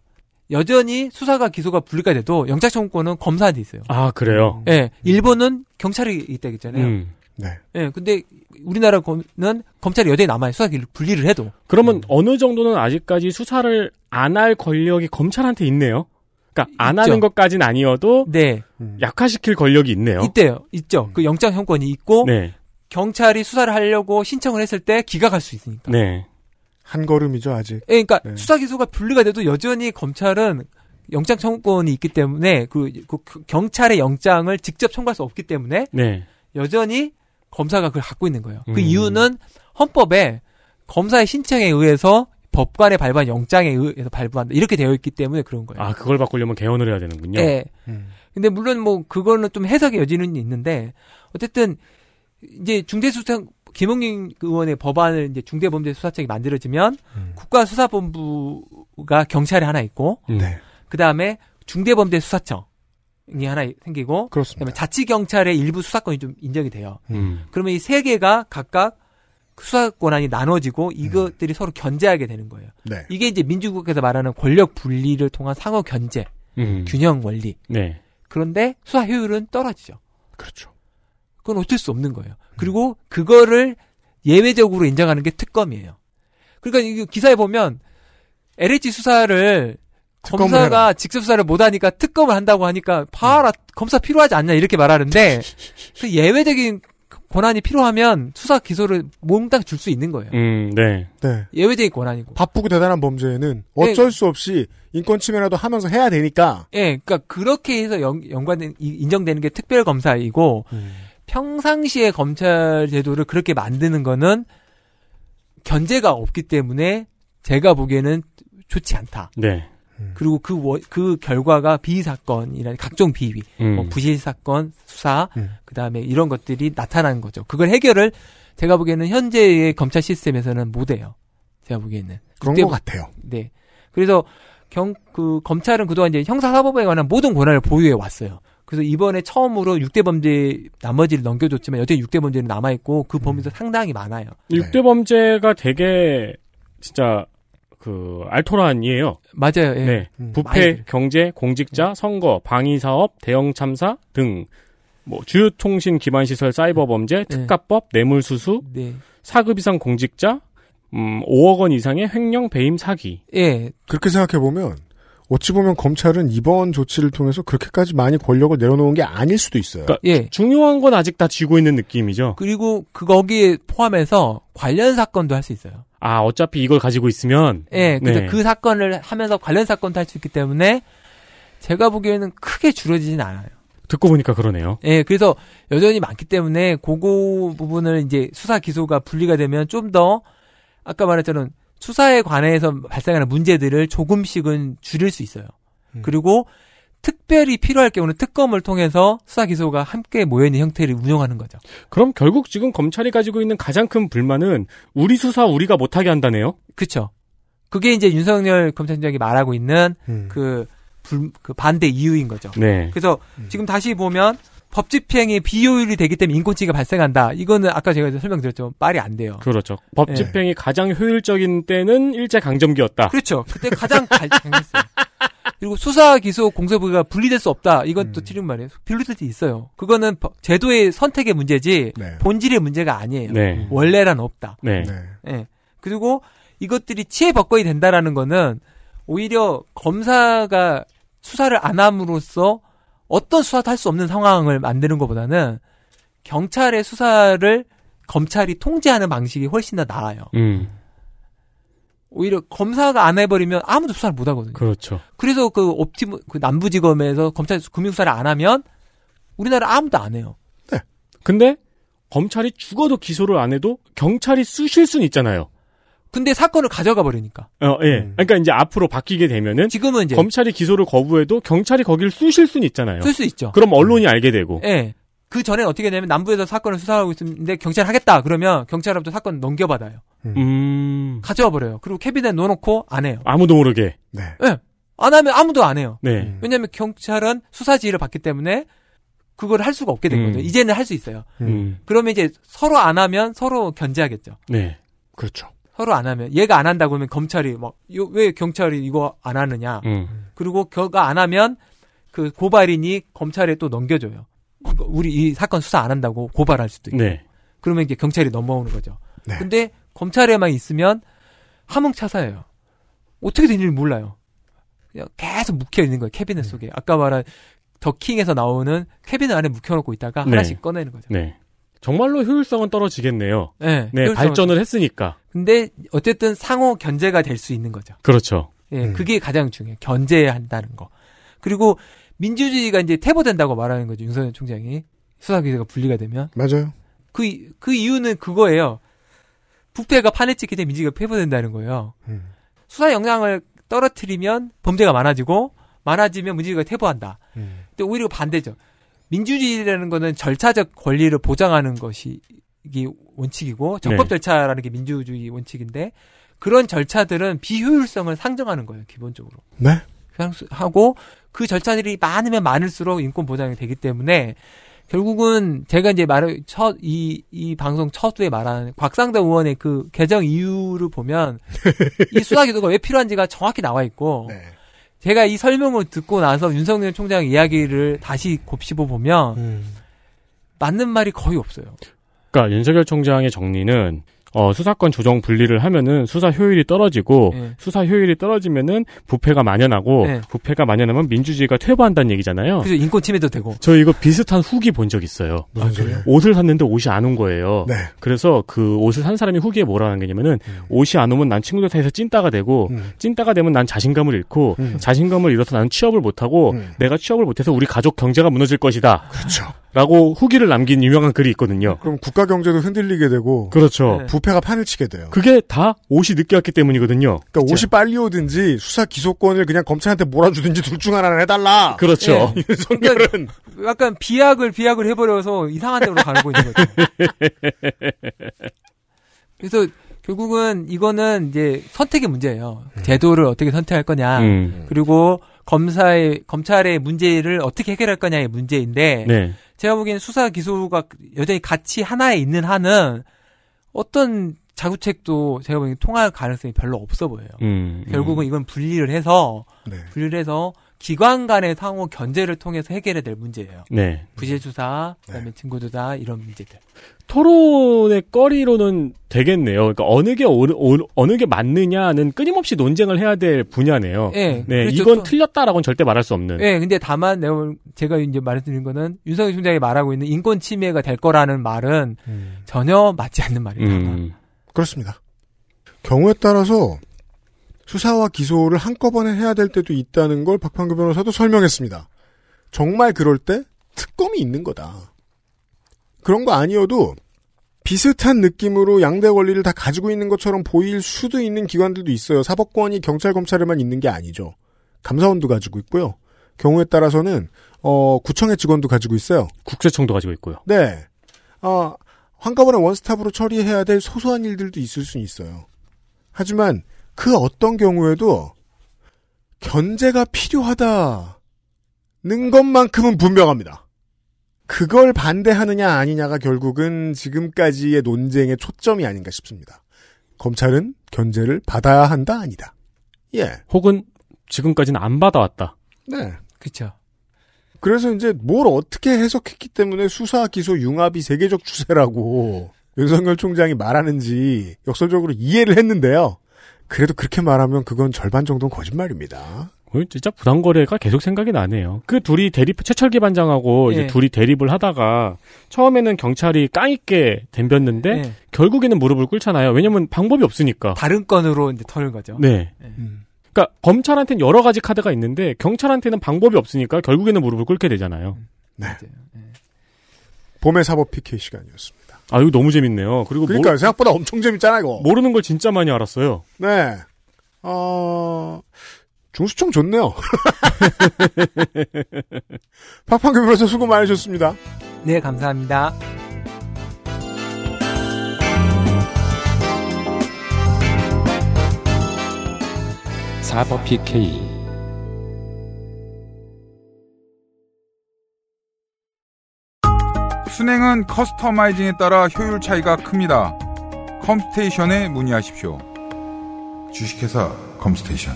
여전히 수사가 기소가 분리가 돼도 영장 청구권은 검사한테 있어요. 아 그래요. 예, 일본은 경찰이 있다 했잖아요. 음. 네. 예, 근데 우리나라는 검찰이 여전히 남아요. 수사 분리를 해도. 그러면 어느 정도는 아직까지 수사를 안 할 권력이 검찰한테 있네요. 그러니까 안 있죠. 하는 것까지는 아니어도 네. 약화시킬 권력이 있네요. 있대요. 있죠. 그 영장 형권이 있고 네. 경찰이 수사를 하려고 신청을 했을 때 기각할 수 있으니까. 네. 한 걸음이죠, 아직. 예, 그러니까 네. 수사 기소가 분리가 돼도 여전히 검찰은 영장 청구권이 있기 때문에 그, 그 경찰의 영장을 직접 청구할 수 없기 때문에 네. 여전히 검사가 그걸 갖고 있는 거예요. 그 음. 이유는 헌법에 검사의 신청에 의해서 법관의 발부한 영장에 의해서 발부한다. 이렇게 되어 있기 때문에 그런 거예요. 아, 그걸 바꾸려면 개헌을 해야 되는군요. 예. 근데 물론 뭐 그거는 좀 해석의 여지는 있는데 어쨌든 이제 중대수사 김홍민 의원의 법안을 이제 중대범죄수사청이 만들어지면 국가수사본부가 경찰에 하나 있고 네. 그 다음에 중대범죄수사청 이 하나 생기고 그렇습니다. 그다음에 자치 경찰의 일부 수사권이 좀 인정이 돼요. 음. 그러면 이 세 개가 각각 그 수사 권한이 나눠지고 이것들이 서로 견제하게 되는 거예요. 네. 이게 이제 민주국에서 말하는 권력 분리를 통한 상호 견제, 음. 균형 원리. 네. 그런데 수사 효율은 떨어지죠. 그렇죠. 그건 어쩔 수 없는 거예요. 그리고 그거를 예외적으로 인정하는 게 특검이에요. 그러니까 이 기사에 보면 LH 수사를 특 검사가 해라. 직접 수사를 못하니까 특검을 한다고 하니까 봐라 검사 필요하지 않냐 이렇게 말하는데 그 예외적인 권한이 필요하면 수사 기소를 몽땅 줄 수 있는 거예요. 음, 네. 네. 예외적인 권한이고. 바쁘고 대단한 범죄는 어쩔 수 없이 인권 침해라도 하면서 해야 되니까. 예, 그러니까 그렇게 해서 연, 연관된 이- 인정되는 게 특별 검사이고 평상시에 검찰 제도를 그렇게 만드는 거는 견제가 없기 때문에 제가 보기에는 좋지 않다. 네. 그리고 그, 워- 그 결과가 비위 사건이나 각종 비위, 음. 뭐 부실 사건, 수사, 음. 그 다음에 이런 것들이 나타나는 거죠. 그걸 해결을 제가 보기에는 현재의 검찰 시스템에서는 못해요. 제가 보기에는. 그런 것 같아요. 네. 그래서 경, 그, 검찰은 그동안 이제 형사사법에 관한 모든 권한을 보유해 왔어요. 그래서 이번에 처음으로 6대 범죄 나머지를 넘겨줬지만 여전히 6대 범죄는 남아있고 그 범위도 상당히 많아요. 육대 범죄가 되게 진짜 그 알토란이에요. 맞아요. 예. 네. 음. 부패. 경제, 공직자, 선거, 방위 사업, 대형 참사 등 뭐 주요 통신 기반 시설 사이버 범죄, 특가법, 뇌물 수수, 네. 사급 이상 공직자, 음 5억 원 이상의 횡령, 배임, 사기. 예. 그렇게 생각해 보면 어찌 보면 검찰은 이번 조치를 통해서 그렇게까지 많이 권력을 내려놓은 게 아닐 수도 있어요. 그러니까 예. 중요한 건 아직 다 쥐고 있는 느낌이죠. 그리고 그 거기에 포함해서 관련 사건도 할 수 있어요. 아 어차피 이걸 가지고 있으면 예. 근데 네. 그 사건을 하면서 관련 사건도 할 수 있기 때문에 제가 보기에는 크게 줄어지진 않아요. 듣고 보니까 그러네요. 예, 그래서 여전히 많기 때문에 그거 부분을 이제 수사 기소가 분리가 되면 좀 더 아까 말했처럼 수사에 관해서 발생하는 문제들을 조금씩은 줄일 수 있어요. 그리고 특별히 필요할 경우는 특검을 통해서 수사 기소가 함께 모여 있는 형태를 운영하는 거죠. 그럼 결국 지금 검찰이 가지고 있는 가장 큰 불만은 우리 수사 우리가 못하게 한다네요. 그렇죠. 그게 이제 윤석열 검찰총장이 말하고 있는 음. 그, 불, 그 반대 이유인 거죠. 네. 그래서 지금 다시 보면 법 집행이 비효율이 되기 때문에 인권치가 발생한다. 이거는 아까 제가 설명드렸죠. 말이 안 돼요. 그렇죠. 법 예. 집행이 가장 효율적인 때는 일제 강점기였다. 그렇죠. 그때 가장 잘 당했어요. 그리고 수사, 기소, 공소부가 분리될 수 없다. 이건 음. 또 틀린 말이에요. 분리될 수 있어요. 그거는 법- 제도의 선택의 문제지 네. 본질의 문제가 아니에요. 네. 원래란 없다. 네. 예. 그리고 이것들이 치해 법권이 된다라는 거는 오히려 검사가 수사를 안 함으로써 어떤 수사도 할 수 없는 상황을 만드는 것보다는 경찰의 수사를 검찰이 통제하는 방식이 훨씬 더 나아요. 음. 오히려 검사가 안 해버리면 아무도 수사를 못 하거든요. 그렇죠. 그래서 그 옵티무 그 남부지검에서 검찰 금융 수사를 안 하면 우리나라 아무도 안 해요. 근데 검찰이 죽어도 기소를 안 해도 경찰이 쑤실 수는 있잖아요. 근데 사건을 가져가 버리니까. 어, 예. 그러니까 이제 앞으로 바뀌게 되면은 지금은 이제 검찰이 기소를 거부해도 경찰이 거기를 쑤실 수는 있잖아요. 쓸 수 있죠. 그럼 언론이 알게 되고. 예. 그 전에 어떻게 되면 남부에서 사건을 수사하고 있는데 경찰 하겠다 그러면 경찰로부터 사건 넘겨받아요. 음. 가져와 버려요. 그리고 캐비넷 넣어놓고 안 해요. 아무도 모르게. 네. 예. 안 하면 아무도 안 해요. 네. 왜냐하면 경찰은 수사 지휘를 받기 때문에 그걸 할 수가 없게 된 음. 거죠. 이제는 할 수 있어요. 음. 그러면 이제 서로 안 하면 서로 견제하겠죠. 네. 그렇죠. 서로 안 하면 얘가 안 한다고 하면 검찰이 막왜 경찰이 이거 안 하느냐. 음. 그리고 걔가 안 하면 그 고발인이 검찰에 또 넘겨줘요. 우리 이 사건 수사 안 한다고 고발할 수도 있고. 네. 그러면 이제 경찰이 넘어오는 거죠. 네. 근데 검찰에만 있으면 함흥차사예요. 어떻게 된줄 몰라요. 그냥 계속 묵혀 있는 거예요. 캐비넷 속에. 아까 말한 더킹에서 나오는 캐비넷 안에 묵혀놓고 있다가 네. 하나씩 꺼내는 거죠. 네. 정말로 효율성은 떨어지겠네요. 네, 네, 효율성은 발전을 했으니까. 근데 어쨌든 상호 견제가 될 수 있는 거죠. 그렇죠. 예, 음. 그게 가장 중요해요. 견제한다는 거. 그리고 민주주의가 이제 퇴보된다고 말하는 거죠. 윤석열 총장이. 수사기회가 분리가 되면. 맞아요. 그, 이- 그 이유는 그거예요. 부패가 판에 찍게 되면 민주주의가 폐보된다는 거예요. 음. 수사 역량을 떨어뜨리면 범죄가 많아지고 많아지면 민주주의가 퇴보한다. 음. 근데 오히려 반대죠. 민주주의라는 거는 절차적 권리를 보장하는 것이 이게 원칙이고 적법 네. 절차라는 게 민주주의 원칙인데 그런 절차들은 비효율성을 상정하는 거예요 기본적으로 네. 하고 그 절차들이 많으면 많을수록 인권 보장이 되기 때문에 결국은 제가 이제 말을 첫 이 이 방송 첫 후에 말한 곽상도 의원의 그 개정 이유를 보면 이 수사 기도가 왜 필요한지가 정확히 나와 있고 네. 제가 이 설명을 듣고 나서 윤석열 총장 이야기를 다시 곱씹어 보면 음. 맞는 말이 거의 없어요. 그러니까 윤석열 총장의 정리는 어, 수사권 조정 분리를 하면은 수사 효율이 떨어지고 네. 수사 효율이 떨어지면은 부패가 만연하고 네. 부패가 만연하면 민주주의가 퇴보한다는 얘기잖아요. 그래서 인권 침해도 되고. 저 이거 비슷한 후기 본 적 있어요. 무슨 소리예요? 옷을 샀는데 옷이 안 온 거예요. 네. 그래서 그 옷을 산 사람이 후기에 뭐라는 게냐면은 옷이 안 오면 난 친구들 사이에서 찐따가 되고 음. 찐따가 되면 난 자신감을 잃고 음. 자신감을 잃어서 나는 취업을 못 하고 음. 내가 취업을 못 해서 우리 가족 경제가 무너질 것이다. 그렇죠. 라고 후기를 남긴 유명한 글이 있거든요. 그럼 국가 경제도 흔들리게 되고 그렇죠. 네. 부패가 판을 치게 돼요. 그게 다 옷이 늦게 왔기 때문이거든요. 그러니까 옷이 빨리 오든지 수사 기소권을 그냥 검찰한테 몰아주든지 둘 중 하나는 해달라. 그렇죠. 네. 윤석열은 약간 비약을 비약을 해버려서 이상한 데로 가고 있는 거죠. 그래서 결국은 이거는 이제 선택의 문제예요. 제도를 어떻게 선택할 거냐, 음. 그리고 검사의 검찰의 문제를 어떻게 해결할 거냐의 문제인데 네. 제가 보기엔 수사 기소가 여전히 같이 하나에 있는 한은 어떤 자구책도 제가 보기엔 통할 가능성이 별로 없어 보여요. 음, 결국은 이건 분리를 해서 네. 분리를 해서 기관 간의 상호 견제를 통해서 해결해야 될 문제예요. 네. 부재 수사, 그다음에 증거 조사 이런 문제들. 토론의 거리로는 되겠네요. 그러니까 어느 게 오, 오- 어느 게 맞느냐는 끊임없이 논쟁을 해야 될 분야네요. 예, 네, 그렇죠. 이건 또- 틀렸다라고는 절대 말할 수 없는. 예, 근데 다만 제가 이제 말씀드린 거는 윤석열 총장이 말하고 있는 인권 침해가 될 거라는 말은 전혀 맞지 않는 말이다. 음. 그렇습니다. 경우에 따라서 수사와 기소를 한꺼번에 해야 될 때도 있다는 걸 박판규 변호사도 설명했습니다. 정말 그럴 때 특검이 있는 거다. 그런 거 아니어도 비슷한 느낌으로 양대 권리를 다 가지고 있는 것처럼 보일 수도 있는 기관들도 있어요. 사법권이 경찰 검찰에만 있는 게 아니죠. 감사원도 가지고 있고요. 경우에 따라서는 어, 구청의 직원도 가지고 있어요. 국세청도 가지고 있고요. 네. 어, 한꺼번에 원스톱으로 처리해야 될 소소한 일들도 있을 수 있어요. 하지만 그 어떤 경우에도 견제가 필요하다는 것만큼은 분명합니다. 그걸 반대하느냐 아니냐가 결국은 지금까지의 논쟁의 초점이 아닌가 싶습니다. 검찰은 견제를 받아야 한다 아니다. 예. 혹은 지금까지는 안 받아왔다. 네. 그렇죠. 그래서 이제 뭘 어떻게 해석했기 때문에 수사 기소 융합이 세계적 추세라고 윤석열 총장이 말하는지 역설적으로 이해를 했는데요. 그래도 그렇게 말하면 그건 절반 정도는 거짓말입니다. 어, 진짜 부당거래가 계속 생각이 나네요. 그 둘이 대립, 최철기 반장하고 이제 예. 둘이 대립을 하다가 처음에는 경찰이 깡있게 덤볐는데 예. 결국에는 무릎을 꿇잖아요. 왜냐면 방법이 없으니까. 다른 건으로 이제 털은 거죠. 네. 음. 그러니까 검찰한테는 여러 가지 카드가 있는데 경찰한테는 방법이 없으니까 결국에는 무릎을 꿇게 되잖아요. 네. 봄의 사법 PK 시간이었습니다. 아, 이거 너무 재밌네요. 그리고 그러니까 모르, 생각보다 엄청 재밌잖아 이거. 모르는 걸 진짜 많이 알았어요. 네. 어, 중수청 좋네요. 박판규 변호사 수고 많으셨습니다. 네, 감사합니다. 사법 PK 순행은 커스터마이징에 따라 효율 차이가 큽니다. 컴스테이션에 문의하십시오. 주식회사 컴스테이션.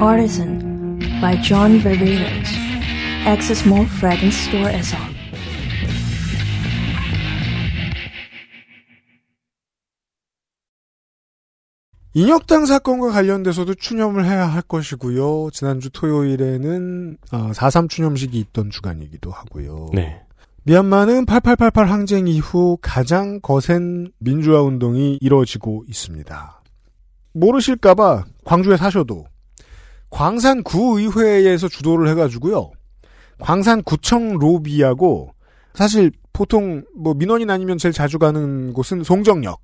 Artisan by John Varvatos. Access Mall Fragrance Store as 인혁당 사건과 관련돼서도 추념을 해야 할 것이고요. 지난주 토요일에는 4.3 추념식이 있던 주간이기도 하고요. 네. 미얀마는 8888 항쟁 이후 가장 거센 민주화 운동이 이뤄지고 있습니다. 모르실까봐 광주에 사셔도 광산구의회에서 주도를 해가지고요. 광산구청 로비하고 사실 보통 뭐 민원인 아니면 제일 자주 가는 곳은 송정역.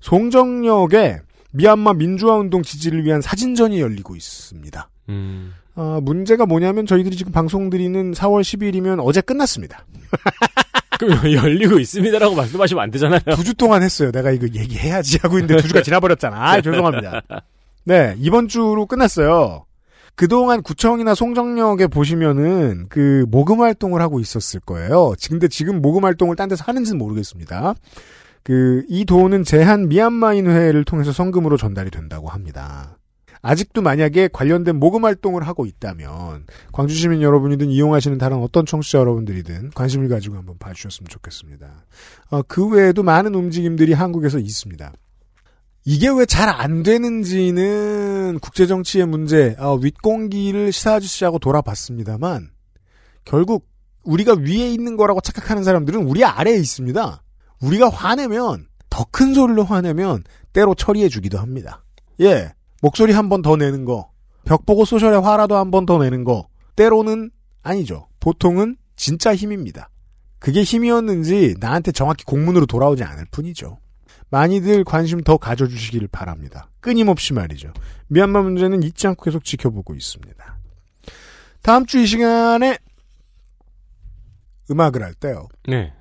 송정역에 미얀마 민주화 운동 지지를 위한 사진전이 열리고 있습니다. 음. 아, 문제가 뭐냐면 저희들이 지금 방송 드리는 4월 10일이면 어제 끝났습니다. 그럼 열리고 있습니다라고 말씀하시면 안 되잖아요. 두 주 동안 했어요. 내가 이거 얘기해야지 하고 있는데 두 주가 지나버렸잖아. 아, 죄송합니다. 네, 이번 주로 끝났어요. 그동안 구청이나 송정역에 보시면은 그 모금 활동을 하고 있었을 거예요. 근데 지금 모금 활동을 딴 데서 하는지는 모르겠습니다. 그 이 돈은 제한 미얀마인회를 통해서 성금으로 전달이 된다고 합니다. 아직도 만약에 관련된 모금 활동을 하고 있다면 광주 시민 여러분이든 이용하시는 다른 어떤 청취자 여러분들이든 관심을 가지고 한번 봐주셨으면 좋겠습니다. 어, 그 외에도 많은 움직임들이 한국에서 있습니다. 이게 왜 잘 안 되는지는 국제 정치의 문제, 어, 윗공기를 시사 아저씨하고 돌아봤습니다만, 결국 우리가 위에 있는 거라고 착각하는 사람들은 우리 아래에 있습니다. 우리가 화내면, 더 큰 소리로 화내면, 때로 처리해 주기도 합니다. 예. 목소리 한 번 더 내는 거, 벽 보고 소셜의 화라도 한 번 더 내는 거, 때로는 아니죠. 보통은 진짜 힘입니다. 그게 힘이었는지 나한테 정확히 공문으로 돌아오지 않을 뿐이죠. 많이들 관심 더 가져주시기를 바랍니다. 끊임없이 말이죠. 미얀마 문제는 잊지 않고 계속 지켜보고 있습니다. 다음 주 이 시간에 음악을 할 때요. 네.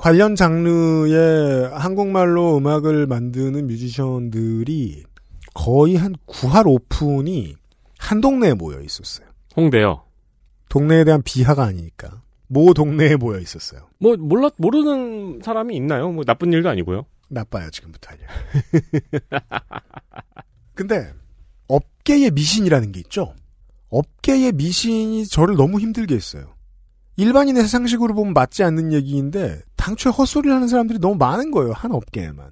관련 장르의 한국말로 음악을 만드는 뮤지션들이 거의 한 9할 오픈이 한 동네에 모여 있었어요. 홍대요. 동네에 대한 비하가 아니니까. 모 동네에 모여 있었어요. 뭐 몰라 모르는 사람이 있나요? 뭐 나쁜 일도 아니고요. 나빠요 지금부터 알려. 근데 업계의 미신이라는 게 있죠. 업계의 미신이 저를 너무 힘들게 했어요. 일반인의 상식으로 보면 맞지 않는 얘기인데 당초에 헛소리를 하는 사람들이 너무 많은 거예요. 한 업계에만.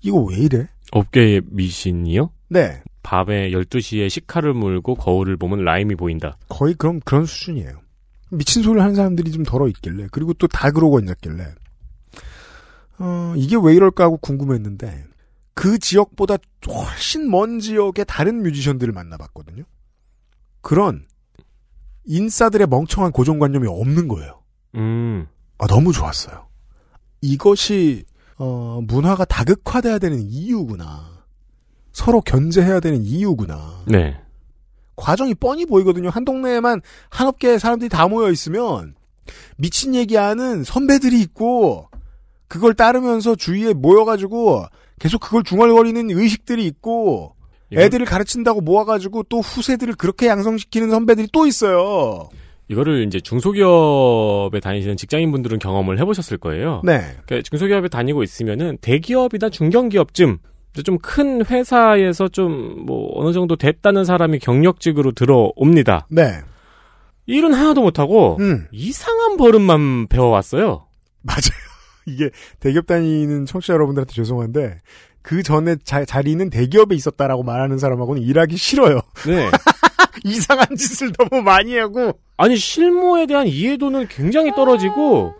이거 왜 이래? 업계의 미신이요? 네. 밤에 12시에 식칼을 물고 거울을 보면 라임이 보인다. 거의 그런 그런 수준이에요. 미친 소리를 하는 사람들이 좀 덜어 있길래 그리고 또 다 그러고 앉았길래 어, 이게 왜 이럴까 하고 궁금했는데 그 지역보다 훨씬 먼 지역의 다른 뮤지션들을 만나봤거든요. 그런 인싸들의 멍청한 고정관념이 없는 거예요. 음. 아, 너무 좋았어요. 이것이 어, 문화가 다극화돼야 되는 이유구나. 서로 견제해야 되는 이유구나. 네. 과정이 뻔히 보이거든요. 한 동네에만 한 업계의 사람들이 다 모여 있으면 미친 얘기하는 선배들이 있고 그걸 따르면서 주위에 모여가지고 계속 그걸 중얼거리는 의식들이 있고 애들을 가르친다고 모아가지고 또 후세들을 그렇게 양성시키는 선배들이 또 있어요. 이거를 이제 중소기업에 다니시는 직장인분들은 경험을 해보셨을 거예요. 네. 그러니까 중소기업에 다니고 있으면은 대기업이나 중견기업쯤 좀 큰 회사에서 좀 뭐 어느 정도 됐다는 사람이 경력직으로 들어옵니다. 네. 일은 하나도 못하고 음. 이상한 버릇만 배워왔어요. 맞아요. 이게 대기업 다니는 청취자 여러분들한테 죄송한데 그 전에 자, 자리는 대기업에 있었다라고 말하는 사람하고는 일하기 싫어요. 네. 이상한 짓을 너무 많이 하고 아니 실무에 대한 이해도는 굉장히 떨어지고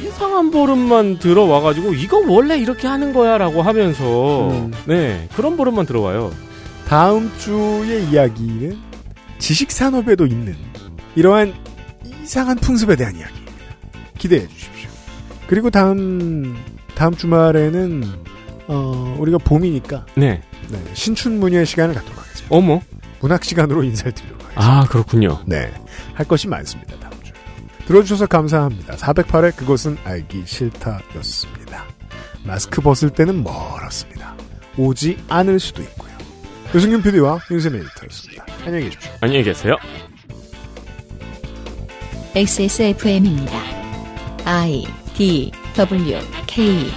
이상한 버릇만 들어와가지고 이거 원래 이렇게 하는 거야 라고 하면서 음. 네 그런 버릇만 들어와요. 다음 주의 이야기는 지식 산업에도 있는 이러한 이상한 풍습에 대한 이야기입니다. 기대해 주십시오. 그리고 다음 다음 주말에는 어, 우리가 봄이니까 네. 네, 신춘문예 시간을 갖도록 하겠습니다. 어머. 문학 시간으로 인사를 드리도록 하겠습니다. 아 그렇군요. 네. 할 것이 많습니다. 다음 주. 들어주셔서 감사합니다. 408회 그것은 알기 싫다였습니다. 마스크 벗을 때는 멀었습니다. 오지 않을 수도 있고요. 유승균 PD와 윤세미 에디터였습니다. 안녕히 계십시오. 안녕히 계세요. XSFM입니다. I D W K